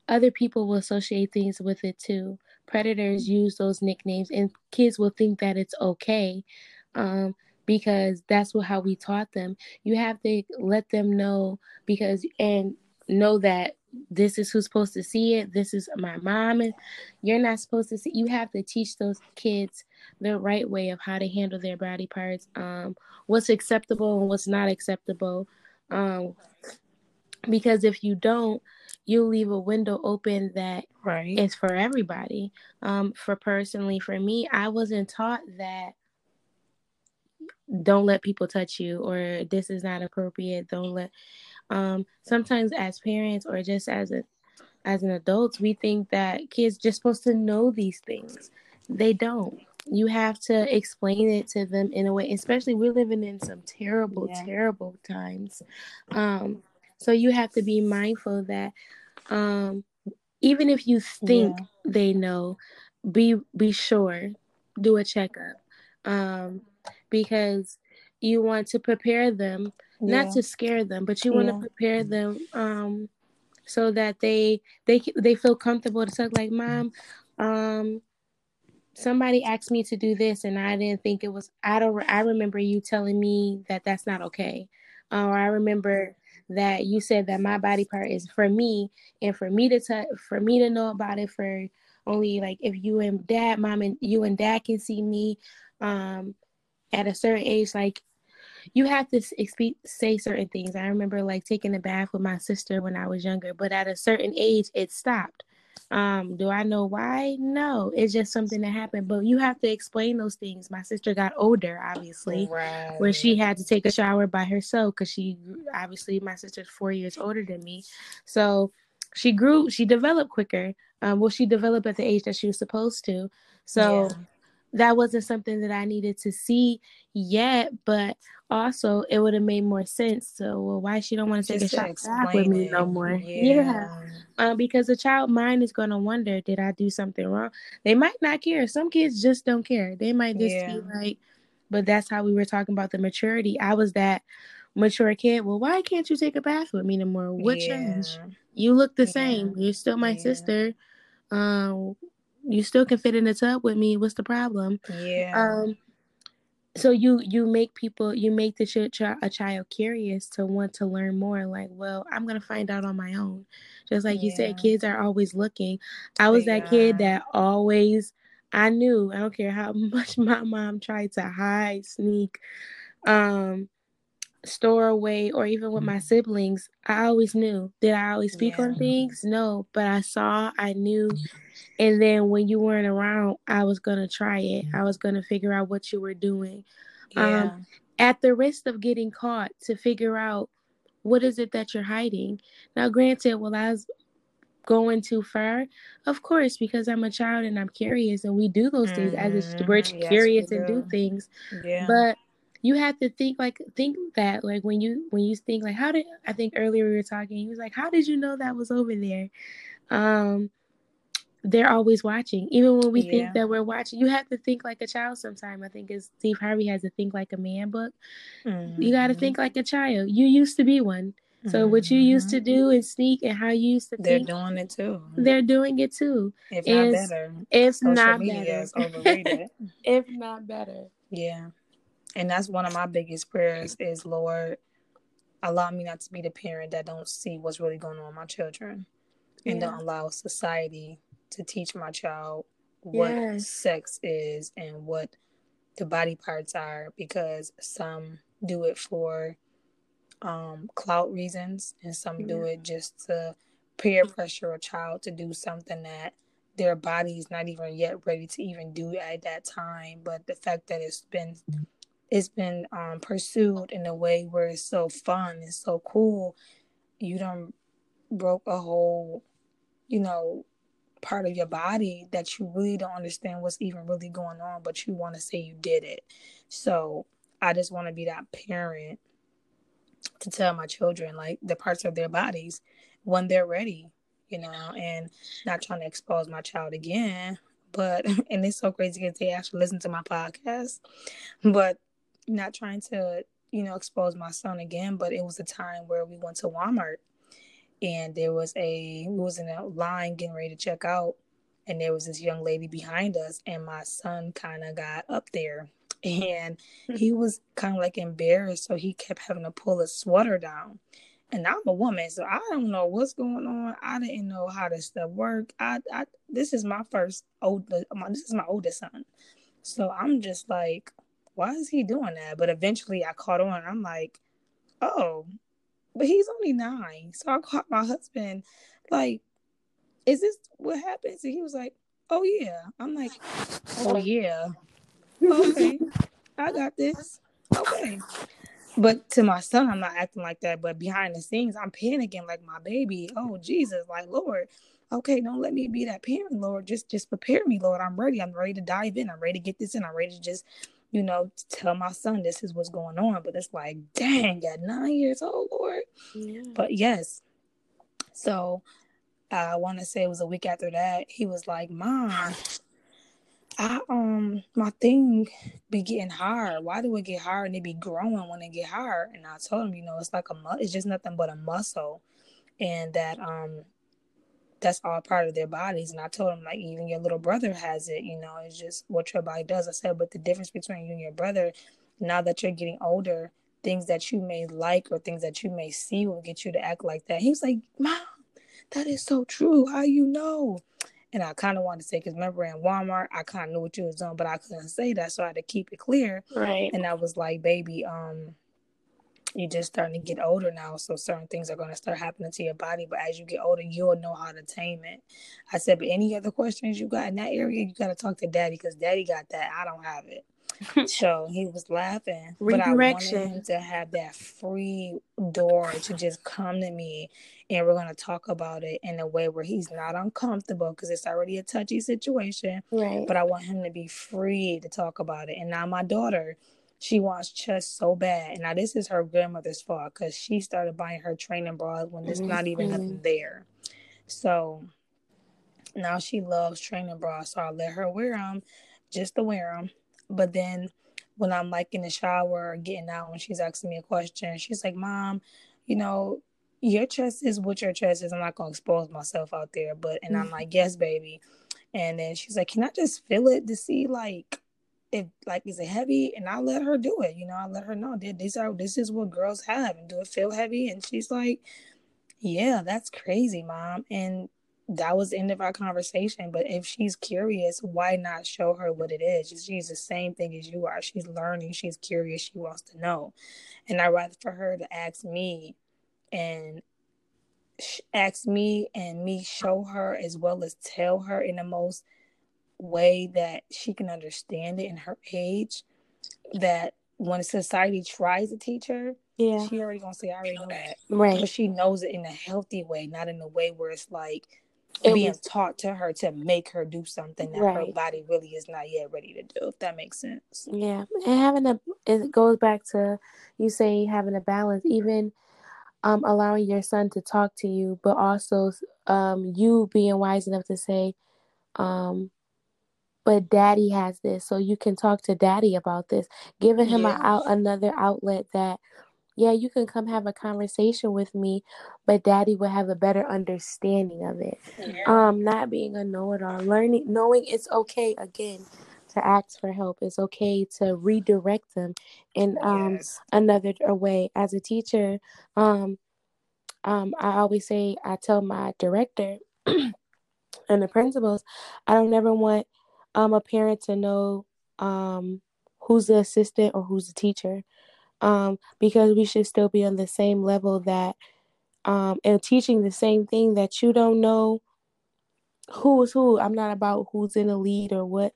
other people will associate things with it too. Predators use those nicknames, and kids will think that it's okay um, because that's what how we taught them. You have to let them know because and know that this is who's supposed to see it. This is my mom, and you're not supposed to see. You have to teach those kids the right way of how to handle their body parts, um, what's acceptable and what's not acceptable. Um, because if you don't, you leave a window open that right. is for everybody. Um, for personally, for me, I wasn't taught that don't let people touch you or this is not appropriate. Don't let um sometimes as parents or just as a as an adult, we think that kids just supposed to know these things. They don't. You have to explain it to them in a way, especially we're living in some terrible, yeah. terrible times. Um, so you have to be mindful that um, even if you think yeah. they know, be be sure, do a checkup. Um, because you want to prepare them, yeah. not to scare them, but you want yeah. to prepare them um so that they they they feel comfortable to talk like mom um somebody asked me to do this and I didn't think it was I don't I remember you telling me that that's not okay. Uh, or I remember that you said that my body part is for me and for me to touch for me to know about it for only like if you and dad mom and you and dad can see me um at a certain age like you have to speak, say certain things. I remember like taking a bath with my sister when i was younger but at a certain age it stopped um, do I know why? No, it's just something that happened. But you have to explain those things. My sister got older, obviously, right. where she had to take a shower by herself because she obviously my sister's four years older than me, so she grew, she developed quicker. Um, well, she developed at the age that she was supposed to. So yeah that wasn't something that I needed to see yet, but also it would have made more sense. So, well, why she don't want to take a shot back with me no more? <laughs> Yeah, yeah. Uh, because the child mind is going to wonder, did I do something wrong? They might not care. Some kids just don't care. They might just yeah. be like, but that's how we were talking about the maturity. I was that mature kid. Well, why can't you take a bath with me no more? What yeah. changed? You look the same. You're still my sister. Um, you still can fit in the tub with me. What's the problem? Yeah. Um. So you you make people you make the ch- ch- a child curious to want to learn more. Like, well, I'm gonna find out on my own. Just like yeah. you said, kids are always looking. I was that kid that always I knew. I don't care how <laughs> much my mom tried to hide, sneak, um, store away, or even with my siblings. I always knew. Did I always speak yeah. on things? No, but I saw. I knew and then when you weren't around, I was going to try it. I was going to figure out what you were doing. Yeah. Um, at the risk of getting caught to figure out what is it that you're hiding. Now, granted, well, I was going too far, of course, because I'm a child and I'm curious, and we do those mm-hmm. things as a, we're yes, curious we and do things. Yeah. But you have to think like think that like when you when you think like how did I think earlier we were talking, he was like, how did you know that was over there? Um, they're always watching. Even when we yeah. think that we're watching, you have to think like a child sometime. I think as Steve Harvey has a think like a man book. Mm-hmm. You got to think like a child. You used to be one. So mm-hmm. what you used to do and sneak and how you used to they're think, doing it too. They're doing it too. If not it's, better. If Social not better. Is overrated. <laughs> if not better. Yeah. And that's one of my biggest prayers is Lord, allow me not to be the parent that don't see what's really going on with my children and yeah. don't allow society to teach my child what yes. sex is and what the body parts are because some do it for um, clout reasons and some yeah. do it just to peer pressure a child to do something that their body is not even yet ready to even do at that time but the fact that it's been it's been um, pursued in a way where it's so fun and so cool you don't broke a whole you know part of your body that you really don't understand what's even really going on but you want to say you did it so i just want to be that parent to tell my children like the parts of their bodies when they're ready you know, and not trying to expose my child again. But <laughs> and it's so crazy because they actually listen to my podcast, but not trying to, you know, expose my son again. But it was a time where we went to Walmart and there was a we was in a line getting ready to check out and there was this young lady behind us and my son kind of got up there <laughs> and he <laughs> was kind of like embarrassed so he kept having to pull his sweater down and I'm a woman, so I don't know what's going on. I didn't know how this stuff worked I, I this is my first old, my, this is my oldest son, so I'm just like, why is he doing that? But eventually, I caught on. I'm like, oh, but he's only nine, so I caught my husband, like, is this what happens? And he was like, oh yeah. I'm like, oh yeah, okay, I got this. Okay. But to my son, I'm not acting like that. But behind the scenes, I'm panicking like my baby. Oh Jesus, like Lord, okay, don't let me be that parent, Lord. Just just prepare me, Lord. I'm ready. I'm ready to dive in. I'm ready to get this in. I'm ready to just, you know, tell my son this is what's going on. But it's like, dang, at nine years old, Lord. Yeah. But yes. So I want to say it was a week after that. He was like, Mom, I um my thing be getting hard. Why do it get hard and it be growing when it get hard? And I told him, you know, it's like a mu- it's just nothing but a muscle, and that um that's all part of their bodies. And I told him like even your little brother has it. You know, it's just what your body does. I said, but the difference between you and your brother, now that you're getting older, things that you may like or things that you may see will get you to act like that. He was like, Mom, that is so true. How you know? And I kind of wanted to say, because remember in Walmart, I kind of knew what you was doing, but I couldn't say that, so I had to keep it clear. Right. And I was like, baby, um, you're just starting to get older now, so certain things are going to start happening to your body. But as you get older, you'll know how to tame it. I said, but any other questions you got in that area, you got to talk to daddy because daddy got that. I don't have it. <laughs> so he was laughing, but I wanted him to have that free door to just come to me, and we're gonna talk about it in a way where he's not uncomfortable because it's already a touchy situation. Right. But I want him to be free to talk about it. And now my daughter, she wants chess so bad, and now this is her grandmother's fault because she started buying her training bras when there's mm-hmm. not even nothing there. So now she loves training bras, so I let her wear them just to wear them but then when I'm like in the shower or getting out when she's asking me a question, she's like, Mom, you know, your chest is what your chest is. I'm not gonna expose myself out there. But and I'm like, Yes, baby. And then she's like, Can I just feel it to see like if like is it heavy? And I let her do it. You know, I let her know that these are this is what girls have and do it feel heavy? And she's like, Yeah, that's crazy, mom. And that was the end of our conversation. But if she's curious, why not show her what it is? She's the same thing as you are. She's learning, she's curious, she wants to know. And I'd rather for her to ask me and ask me and me show her as well as tell her in the most way that she can understand it in her age that when society tries to teach her yeah. she already gonna say i already know that. Right. But she knows it in a healthy way not in a way where it's like it being was, taught to her to make her do something that right. her body really is not yet ready to do if that makes sense. Yeah. And having a it goes back to you say having a balance even um allowing your son to talk to you but also um you being wise enough to say um but daddy has this so you can talk to daddy about this giving him a, out another outlet that yeah, you can come have a conversation with me, but daddy will have a better understanding of it. Yeah. Um, not being a know-it-all, learning, knowing it's okay again to ask for help. It's okay to redirect them in um yes. another way. As a teacher, um, um, I always say I tell my director <clears throat> and the principals, I don't ever want um a parent to know um who's the assistant or who's the teacher. Um, because we should still be on the same level that um and teaching the same thing that you don't know who is who. I'm not about who's in the lead or what.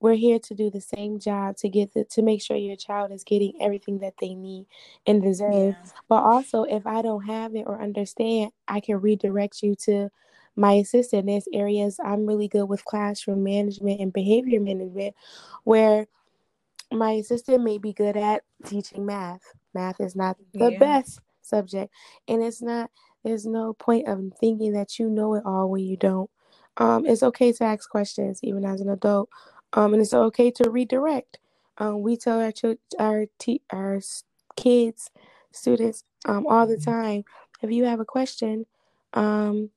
We're here to do the same job to get the, to make sure your child is getting everything that they need and deserve. Yeah. But also, if I don't have it or understand, I can redirect you to my assistant. There's areas I'm really good with classroom management and behavior management, where my assistant may be good at teaching math. Math is not the Yeah. best subject, and it's not. There's no point of thinking that you know it all when you don't. Um, it's okay to ask questions, even as an adult, um, and it's okay to redirect. Um, we tell our chil- our te- our kids, students, um, all the time. If you have a question, um,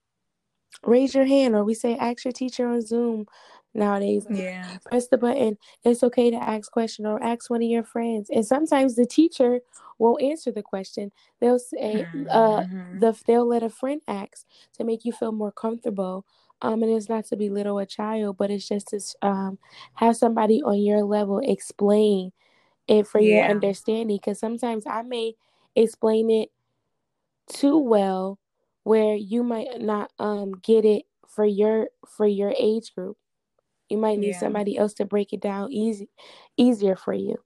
raise your hand, or we say ask your teacher on Zoom. Nowadays, Yeah. press the button. It's okay to ask question or ask one of your friends. And sometimes the teacher won't answer the question. They'll say, uh, Mhm. the they'll let a friend ask to make you feel more comfortable. Um, and it's not to belittle a child, but it's just to um have somebody on your level explain it for your understanding. Because sometimes I may explain it too well, where you might not um get it for your for your age group. You might need Yeah. somebody else to break it down easy easier for you.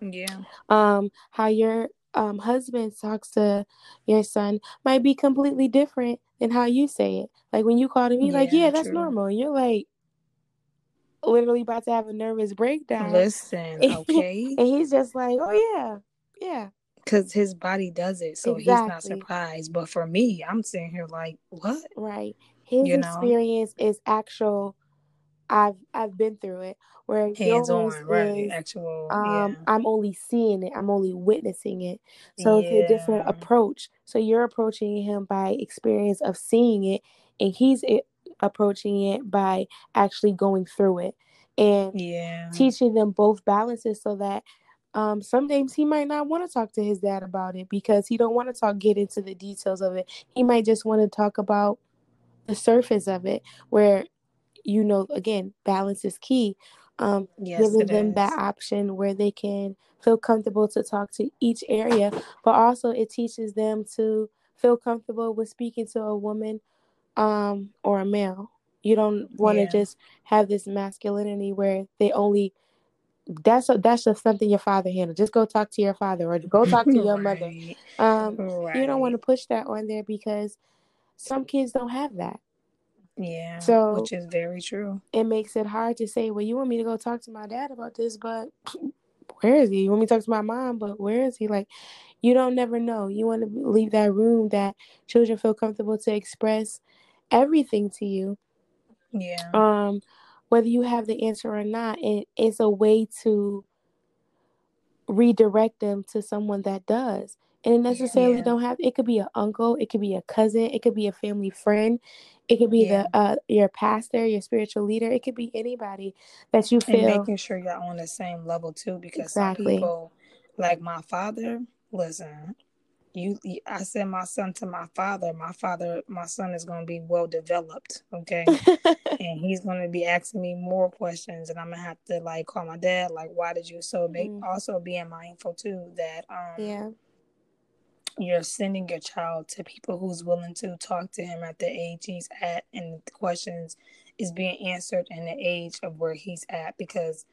Yeah. Um, how your um husband talks to your son might be completely different than how you say it. Like when you called him, like, Yeah, "Yeah, that's true. normal." And you're like, literally about to have a nervous breakdown, Listen, <laughs> okay. and he's just like, "Oh yeah, yeah, Because his body does it, so he's not surprised. But for me, I'm sitting here like, what? right." His You know, experience is actual. I've I've been through it. Where hands on, right? is Actual, um yeah. I'm only seeing it, I'm only witnessing it. So it's a different approach. So you're approaching him by experience of seeing it, and he's i- approaching it by actually going through it and Yeah. teaching them both balances so that um sometimes he might not want to talk to his dad about it because he don't want to talk get into the details of it. He might just want to talk about the surface of it where you know again balance is key um Yes, giving them that option where they can feel comfortable to talk to each area but also it teaches them to feel comfortable with speaking to a woman um or a male you don't want to Yeah. just have this masculinity where they only that's a, that's just something your father handled just go talk to your father or go talk to <laughs> your mother right. um you don't want to push that on there because some kids don't have that Yeah. so Which is very true. it makes it hard to say, well, you want me to go talk to my dad about this, but <sniffs> where is he? You want me to talk to my mom, but where is he? Like, you don't never know. You want to leave that room that children feel comfortable to express everything to you. Yeah. Um, whether you have the answer or not, it, it's a way to redirect them to someone that does. And it necessarily Yeah. don't have it could be an uncle, it could be a cousin, it could be a family friend, it could be Yeah. the uh your pastor, your spiritual leader, it could be anybody that you And feel making sure you're on the same level too, because some people, like my father, listen, you, I send my son to my father. My father, my son is going to be well developed, okay? <laughs> and he's going to be asking me more questions and i'm going to have to like call my dad like why did you so make Mm, also being mindful too that um yeah, you're sending your child to people who's willing to talk to him at the age he's at and the questions is being answered in the age of where he's at because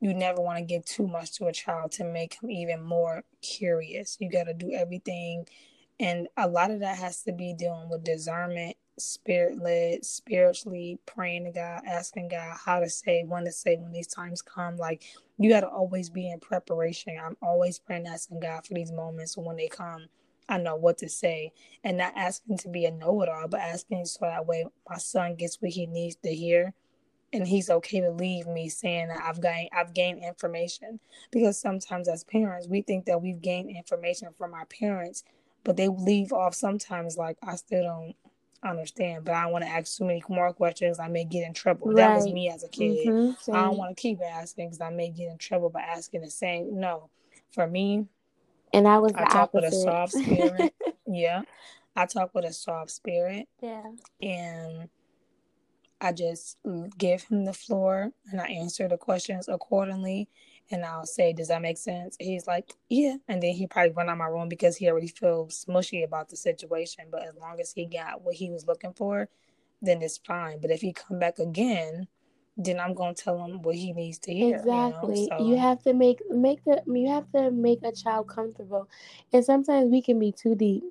you never want to give too much to a child to make him even more curious. You got to do everything and a lot of that has to be dealing with discernment spirit led spiritually praying to god asking god how to say when to say when these times come. Like you got to always be in preparation. I'm always praying asking god for these moments so when they come. I know what to say and not asking to be a know-it-all but asking so that way my son gets what he needs to hear and he's okay to leave me saying that I've gained I've gained information because sometimes as parents we think that we've gained information from our parents, but they leave off sometimes like I still don't understand, but I don't want to ask too many more questions. I may get in trouble. That was me as a kid. Mm-hmm. I don't want to keep asking because I may get in trouble by asking the same. No, for me, And I was I talk with a soft spirit. <laughs> Yeah. I talk with a soft spirit. Yeah. And I just mm, give him the floor and I answer the questions accordingly. And I'll say, Does that make sense? He's like, Yeah. And then he probably run out my room because he already feels mushy about the situation. But as long as he got what he was looking for, then it's fine. But if he come back again, then I'm gonna tell him what he needs to hear. Exactly. You, know? so, you have to make make the you have to make a child comfortable. And sometimes we can be too deep.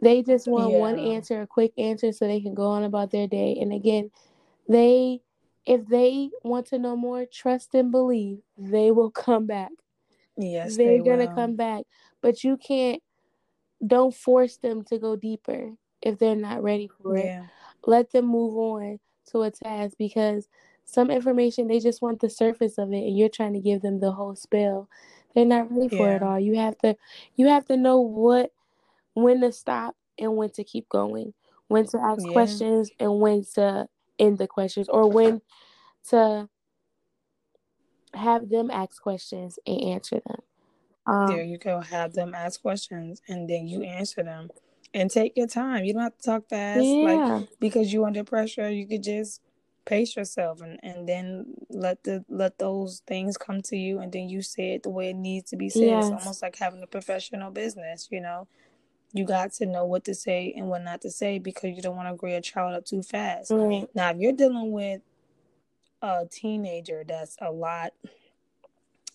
They just want yeah. one answer, a quick answer so they can go on about their day. And again, they if they want to know more, trust and believe they will come back. Yes, they're they gonna will. come back. But you can't don't force them to go deeper if they're not ready for yeah. it. Let them move on to a task because some information they just want the surface of it and you're trying to give them the whole spell. They're not ready for it all. You have to you have to know what when to stop and when to keep going. When to ask Yeah. questions and when to end the questions or when to have them ask questions and answer them. There Um you go. Have them ask questions and then you answer them. And take your time. You don't have to talk fast. Like yeah. because you under pressure, you could just pace yourself and, and then let the let those things come to you and then you say it the way it needs to be said. It's almost like having a professional business, you know. You got to know what to say and what not to say because you don't want to grow your child up too fast. Right. Now, if you're dealing with a teenager that's a lot,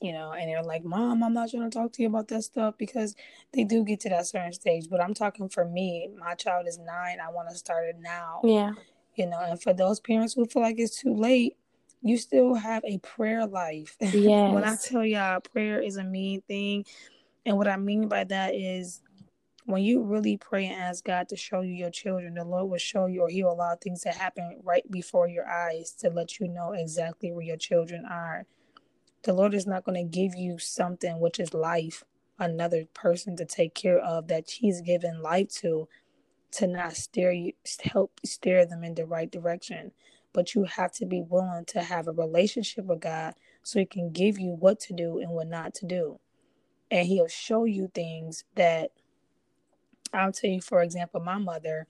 you know, and they're like, Mom, I'm not trying to talk to you about that stuff because they do get to that certain stage. But I'm talking for me, my child is nine. I want to start it now, Yeah. you know, and for those parents who feel like it's too late, you still have a prayer life. Yeah. <laughs> When I tell y'all, prayer is a mean thing. And what I mean by that is when you really pray and ask God to show you your children, the Lord will show you or He'll allow things to happen right before your eyes to let you know exactly where your children are. The Lord is not going to give you something which is life, another person to take care of that He's given life to, to not steer you, help steer them in the right direction. But you have to be willing to have a relationship with God so He can give you what to do and what not to do. And He'll show you things that I'll tell you, for example, my mother,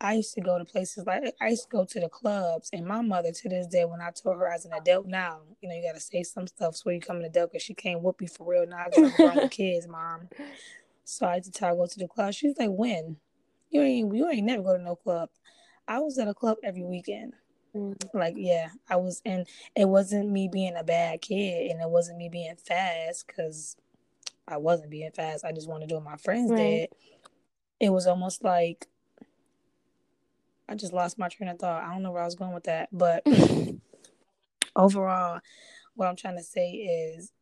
I used to go to places like I used to go to the clubs, and my mother to this day, when I told her as an adult now, you know, you got to say some stuff so you come an adult because she can't whoop you for real now grown with <laughs> kids, mom. So I used to tell her to go to the club. She was like, "When? You ain't you ain't never go to no club." I was at a club every weekend. Mm. Like, yeah, I was, and it wasn't me being a bad kid, and it wasn't me being fast because I wasn't being fast. I just wanted to do what my friends Right. did. It was almost like I just lost my train of thought. I don't know where I was going with that, but <laughs> overall, what I'm trying to say is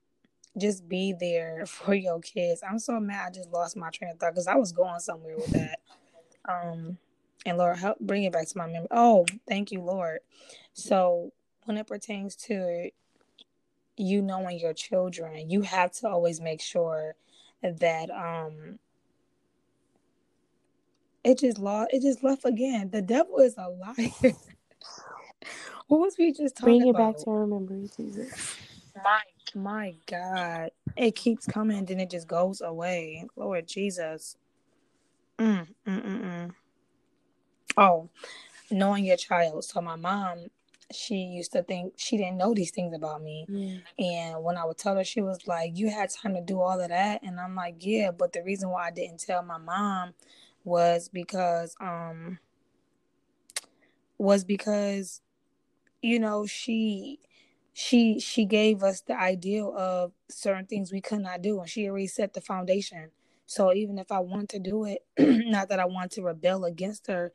just be there <laughs> for your kids. I'm so mad I just lost my train of thought because I was going somewhere with that. Um, and Lord, help bring it back to my memory. Oh, thank you, Lord. So when it pertains to you knowing your children, you have to always make sure that um it just lost it just left again. The devil is a liar. <laughs> what was we just talking about? Bring it about? back to our memory, Jesus. My my God. It keeps coming, then it just goes away. Lord Jesus. Mm, mm, mm, mm. Oh, knowing your child. So my mom, she used to think she didn't know these things about me. Yeah. And when I would tell her, she was like, You had time to do all of that. And I'm like, Yeah, but the reason why I didn't tell my mom was because um was because, you know, she she she gave us the ideal of certain things we could not do and she already set the foundation. So even if I wanted to do it, <clears throat> not that I wanted to rebel against her,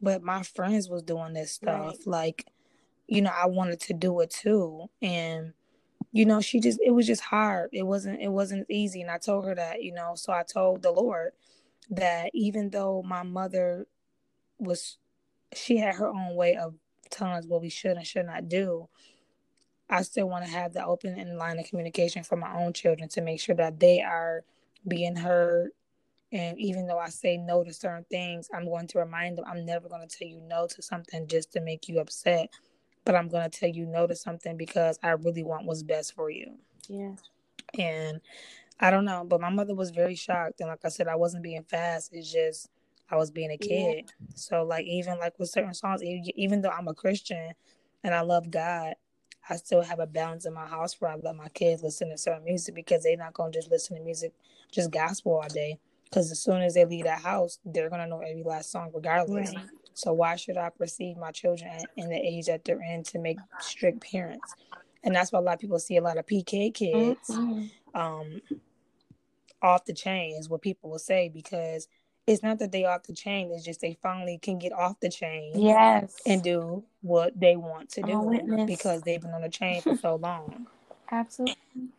but my friends was doing this stuff. Right. Like, you know, I wanted to do it too. And you know, she just it was just hard. It wasn't it wasn't easy. And I told her that, you know, so I told the Lord that even though my mother was she had her own way of telling us what we should and should not do, I still want to have the open and line of communication for my own children to make sure that they are being heard. And even though I say no to certain things, I'm going to remind them I'm never going to tell you no to something just to make you upset. But I'm going to tell you no to something because I really want what's best for you. Yeah. And I don't know, but my mother was very shocked. And like I said, I wasn't being fast. It's just I was being a kid. Yeah. So like even like with certain songs, even though I'm a Christian and I love God, I still have a balance in my house where I let my kids listen to certain music because they're not gonna just listen to music, just gospel all day. Because as soon as they leave that house, they're gonna know every last song regardless. Right. So why should I perceive my children in the age that they're in to make strict parents? And that's why a lot of people see a lot of PK kids mm-hmm. um, off the chain is what people will say because it's not that they off the chain, it's just they finally can get off the chain yes and do what they want to do because they've been on the chain for so long. <laughs> Absolutely.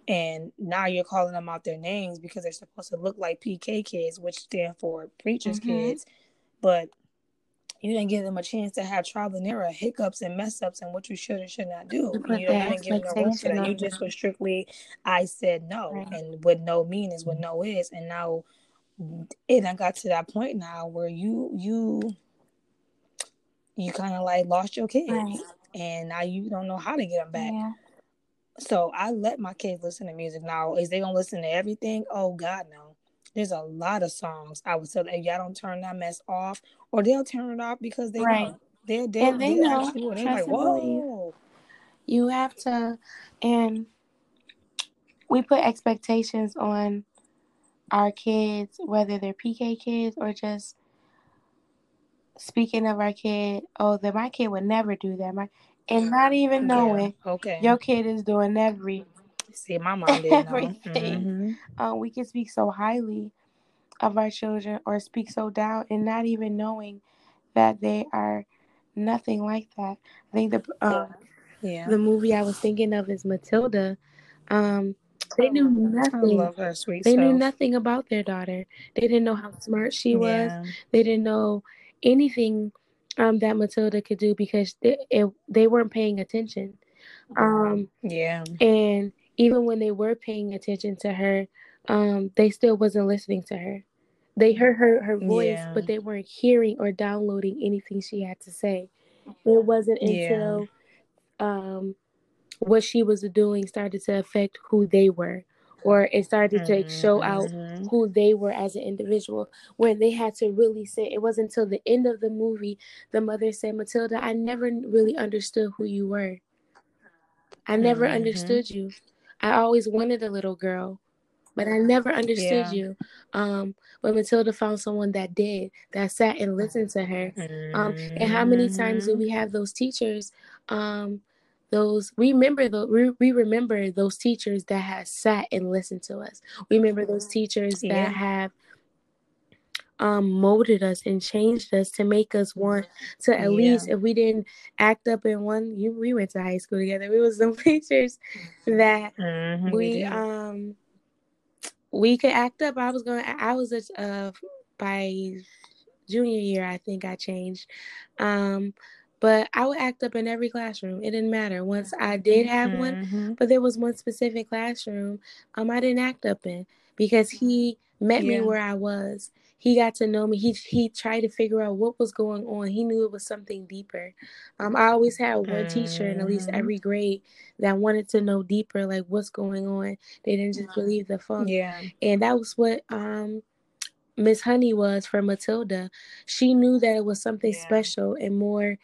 And now you're calling them out their names because they're supposed to look like PK kids, which stand for preachers mm-hmm. kids. But you didn't give them a chance to have trial and error, hiccups and mess ups, and what you should and should not do. You, you didn't give them no room for that. You just was strictly, I said no, right. and what no mean is what no is, and now it I got to that point now where you you you kind of like lost your kids, right. and now you don't know how to get them back. Yeah. So I let my kids listen to music. Now, is they gonna listen to everything? Oh God, no. There's a lot of songs I would say if y'all don't turn that mess off, or they'll turn it off because they right. know. They're, they're, and they know. You, they're like, whoa. You have to, and we put expectations on our kids, whether they're PK kids or just speaking of our kid, oh, that my kid would never do that. My and not even knowing, yeah, okay, your kid is doing every See, my mom didn't <laughs> everything. Mm-hmm. Um, we can speak so highly of our children or speak so down and not even knowing that they are nothing like that. I think the um, yeah. the movie I was thinking of is Matilda. Um, they knew nothing. I love her sweet. They self. knew nothing about their daughter. They didn't know how smart she was. Yeah. They didn't know anything um, that Matilda could do because they it, they weren't paying attention. Um, yeah, and even when they were paying attention to her, um, they still wasn't listening to her. They heard her her voice, yeah. but they weren't hearing or downloading anything she had to say. It wasn't until yeah. um, what she was doing started to affect who they were, or it started mm-hmm, to show out mm-hmm. who they were as an individual. When they had to really say, it wasn't until the end of the movie the mother said, "Matilda, I never really understood who you were. I never mm-hmm. understood you." I always wanted a little girl, but I never understood yeah. you. Um, but Matilda found someone that did, that sat and listened to her. Um, and how many times do we mm-hmm. have those teachers? Um, those remember the we, we remember those teachers that have sat and listened to us. We remember those teachers yeah. that have um, molded us and changed us to make us want to at yeah. least if we didn't act up in one you we went to high school together we was some <laughs> teachers that mm-hmm, we, we um we could act up i was going i was a uh, by junior year i think i changed um but I would act up in every classroom. It didn't matter. Once I did have mm-hmm. one, but there was one specific classroom um I didn't act up in because he met yeah. me where I was he got to know me. He he tried to figure out what was going on. He knew it was something deeper. Um, I always had one mm-hmm. teacher in at least mm-hmm. every grade that wanted to know deeper, like what's going on. They didn't just believe the funk. Yeah, and that was what um Miss Honey was for Matilda. She knew that it was something yeah. special and more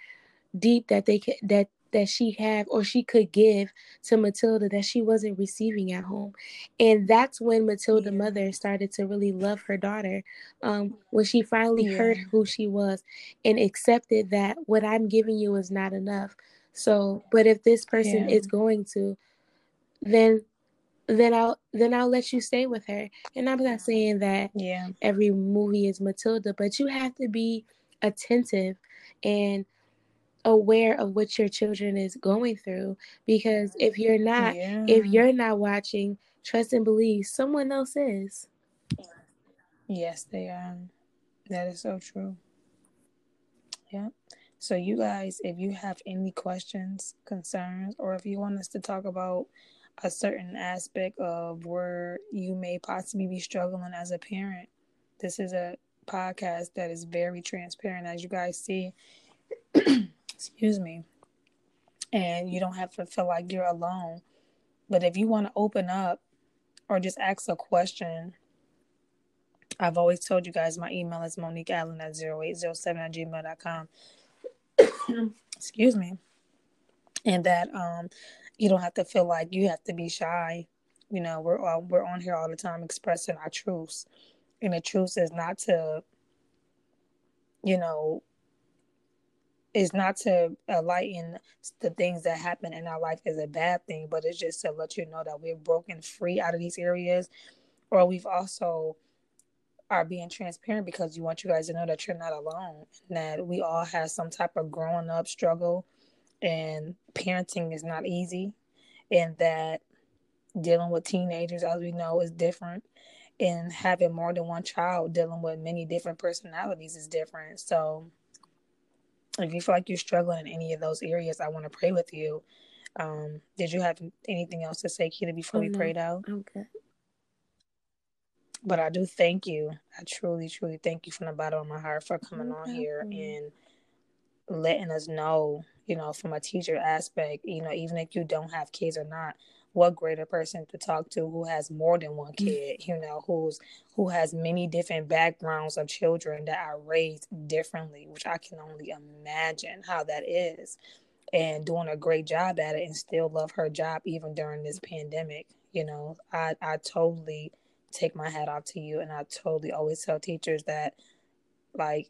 deep that they could that that she have or she could give to Matilda that she wasn't receiving at home. And that's when Matilda yeah. mother started to really love her daughter. Um, when she finally yeah. heard who she was and accepted that what I'm giving you is not enough. So, but if this person yeah. is going to, then then I'll then I'll let you stay with her. And I'm not saying that yeah every movie is Matilda, but you have to be attentive and aware of what your children is going through because if you're not yeah. if you're not watching trust and believe someone else is. Yes they are. That is so true. Yeah so you guys if you have any questions concerns or if you want us to talk about a certain aspect of where you may possibly be struggling as a parent this is a podcast that is very transparent as you guys see <clears throat> excuse me, and you don't have to feel like you're alone. But if you want to open up or just ask a question I've always told you guys my email is Monique Allen at 0807 at gmail.com. <coughs> Excuse me. And that um you don't have to feel like you have to be shy. You know, we're uh, we're on here all the time expressing our truths. And the truth is not to, you know, is not to lighten the things that happen in our life as a bad thing, but it's just to let you know that we're broken free out of these areas, or we've also are being transparent because you want you guys to know that you're not alone, that we all have some type of growing up struggle, and parenting is not easy, and that dealing with teenagers, as we know, is different. And having more than one child dealing with many different personalities is different. So, if you feel like you're struggling in any of those areas, I want to pray with you. Um, did you have anything else to say, Kita, before oh, we no. prayed out? I'm. But I do thank you. I truly, truly thank you from the bottom of my heart for coming on here and letting us know, you know, from a teacher aspect, you know, even if you don't have kids or not, what greater person to talk to who has more than one mm. kid you know who's who has many different backgrounds of children that are raised differently which i can only imagine how that is. And doing a great job at it and still love her job even during this pandemic you know. I i totally take my hat off to you and i totally always tell teachers that like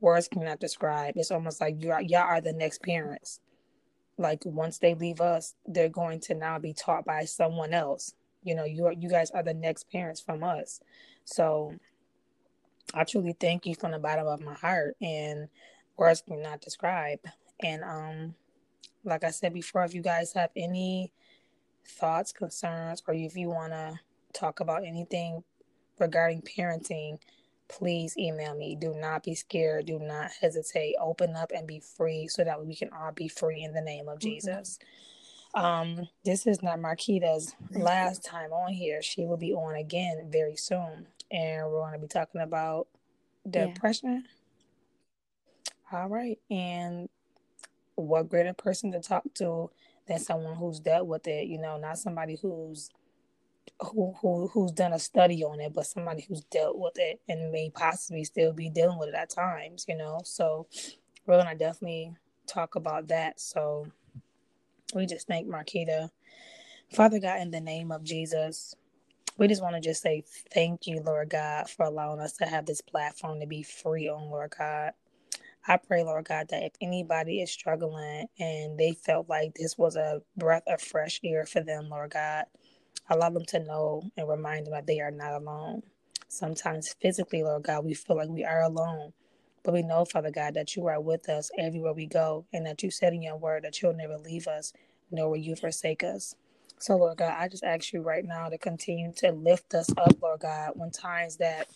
words cannot describe. It's almost like you are y'all are the next parents like once they leave us they're going to now be taught by someone else. You know you are, you guys are the next parents from us. So i truly thank you from the bottom of my heart and words cannot describe. And um like i said before if you guys have any thoughts concerns or if you want to talk about anything regarding parenting please email me. Do not be scared. Do not hesitate. Open up and be free so that we can all be free in the name of mm-hmm. Jesus. Um, this is not Marquita's last time on here. She will be on again very soon. And we're going to be talking about depression. Yeah. All right. And what greater person to talk to than someone who's dealt with it, you know, not somebody who's who, who who's done a study on it, but somebody who's dealt with it and may possibly still be dealing with it at times, you know. So we're gonna definitely talk about that. So we just thank Marquita. Father God, in the name of Jesus, we just want to just say thank you, Lord God, for allowing us to have this platform to be free on, Lord God. I pray, Lord God, that if anybody is struggling and they felt like this was a breath of fresh air for them, Lord God, Allow them to know and remind them that they are not alone. Sometimes physically, Lord God, we feel like we are alone. But we know, Father God, that you are with us everywhere we go and that you said in your word that you'll never leave us, nor will you forsake us. So, Lord God, I just ask you right now to continue to lift us up, Lord God, when times that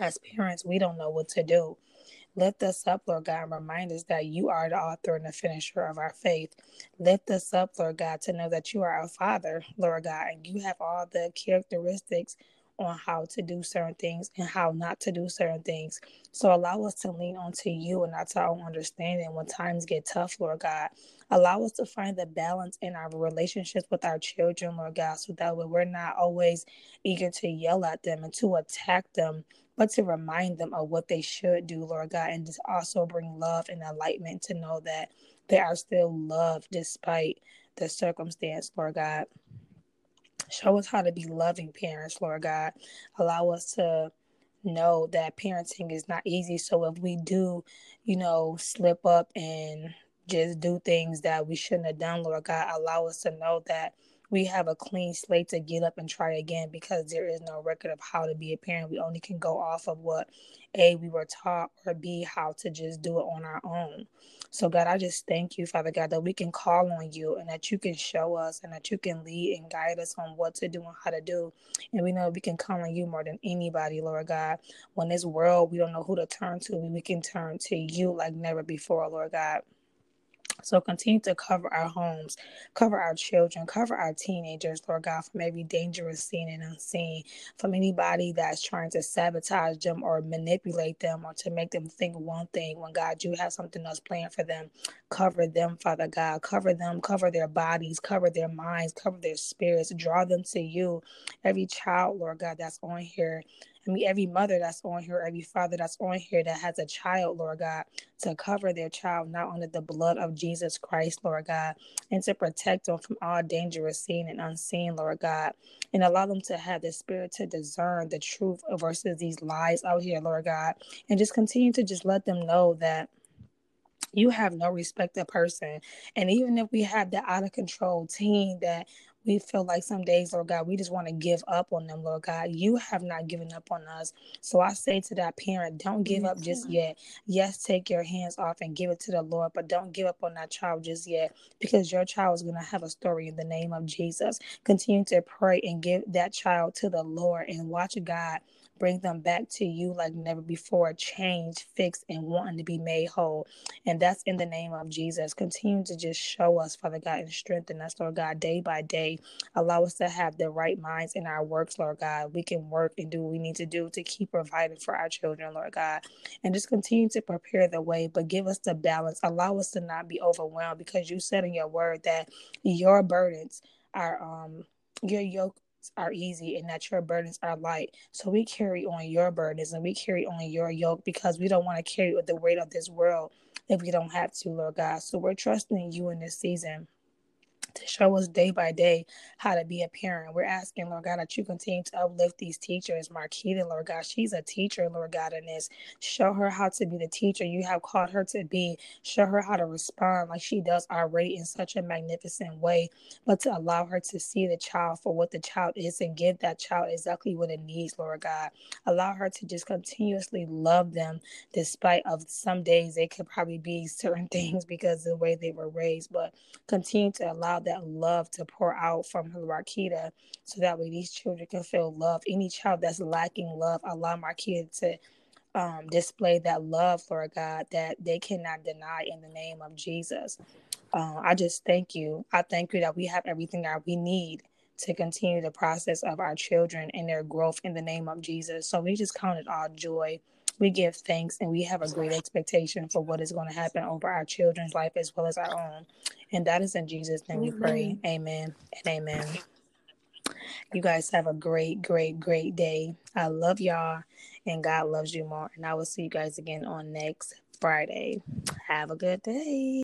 as parents we don't know what to do. Lift us up, Lord God, and remind us that you are the author and the finisher of our faith. Lift us up, Lord God, to know that you are our Father, Lord God, and you have all the characteristics on how to do certain things and how not to do certain things. So allow us to lean onto you and not to our own understanding when times get tough, Lord God. Allow us to find the balance in our relationships with our children, Lord God, so that way we're not always eager to yell at them and to attack them but to remind them of what they should do, Lord God, and just also bring love and enlightenment to know that they are still loved despite the circumstance, Lord God. Show us how to be loving parents, Lord God. Allow us to know that parenting is not easy. So if we do, you know, slip up and just do things that we shouldn't have done, Lord God, allow us to know that we have a clean slate to get up and try again because there is no record of how to be a parent. We only can go off of what A, we were taught, or B, how to just do it on our own. So, God, I just thank you, Father God, that we can call on you and that you can show us and that you can lead and guide us on what to do and how to do. And we know we can call on you more than anybody, Lord God. When this world, we don't know who to turn to, we can turn to you like never before, Lord God. So continue to cover our homes, cover our children, cover our teenagers, Lord God, from every dangerous seen and unseen, from anybody that's trying to sabotage them or manipulate them or to make them think one thing when God, you have something else planned for them. Cover them, Father God. Cover them, cover their bodies, cover their minds, cover their spirits, draw them to you. Every child, Lord God, that's on here Every mother that's on here, every father that's on here that has a child, Lord God, to cover their child not under the blood of Jesus Christ, Lord God, and to protect them from all dangerous seen and unseen, Lord God, and allow them to have the spirit to discern the truth versus these lies out here, Lord God, and just continue to just let them know that you have no respect of person. And even if we have that out of control teen that we feel like some days, Lord God, we just want to give up on them, Lord God. You have not given up on us. So I say to that parent, don't give up just yet. Yes, take your hands off and give it to the Lord, but don't give up on that child just yet because your child is going to have a story in the name of Jesus. Continue to pray and give that child to the Lord and watch God bring them back to you like never before, change, fix, and wanting to be made whole. And that's in the name of Jesus. Continue to just show us, Father God, and strengthen us, Lord God, day by day. Allow us to have the right minds in our works, Lord God. We can work and do what we need to do to keep providing for our children, Lord God. And just continue to prepare the way, but give us the balance. Allow us to not be overwhelmed because you said in your word that your burdens are um your yoke are easy and that your burdens are light. So we carry on your burdens and we carry on your yoke because we don't want to carry with the weight of this world if we don't have to, Lord God. So we're trusting you in this season to show us day by day how to be a parent. We're asking, Lord God, that you continue to uplift these teachers. Marquita, Lord God, she's a teacher, Lord God, in this. Show her how to be the teacher you have called her to be. Show her how to respond like she does already in such a magnificent way, but to allow her to see the child for what the child is and give that child exactly what it needs, Lord God. Allow her to just continuously love them despite of some days they could probably be certain <laughs> things because of the way they were raised, but continue to that love to pour out from Marquita so that way these children can feel love. Any child that's lacking love, allow Marquita to um, display that love, Lord God, that they cannot deny in the name of Jesus. Uh, I just thank you. I thank you that we have everything that we need to continue the process of our children and their growth in the name of Jesus. So we just count it all joy. We give thanks and we have a great expectation for what is going to happen over our children's life as well as our own. And that is in Jesus' name we pray. Amen and amen. You guys have a great, great, great day. I love y'all and God loves you more. And I will see you guys again on next Friday. Have a good day.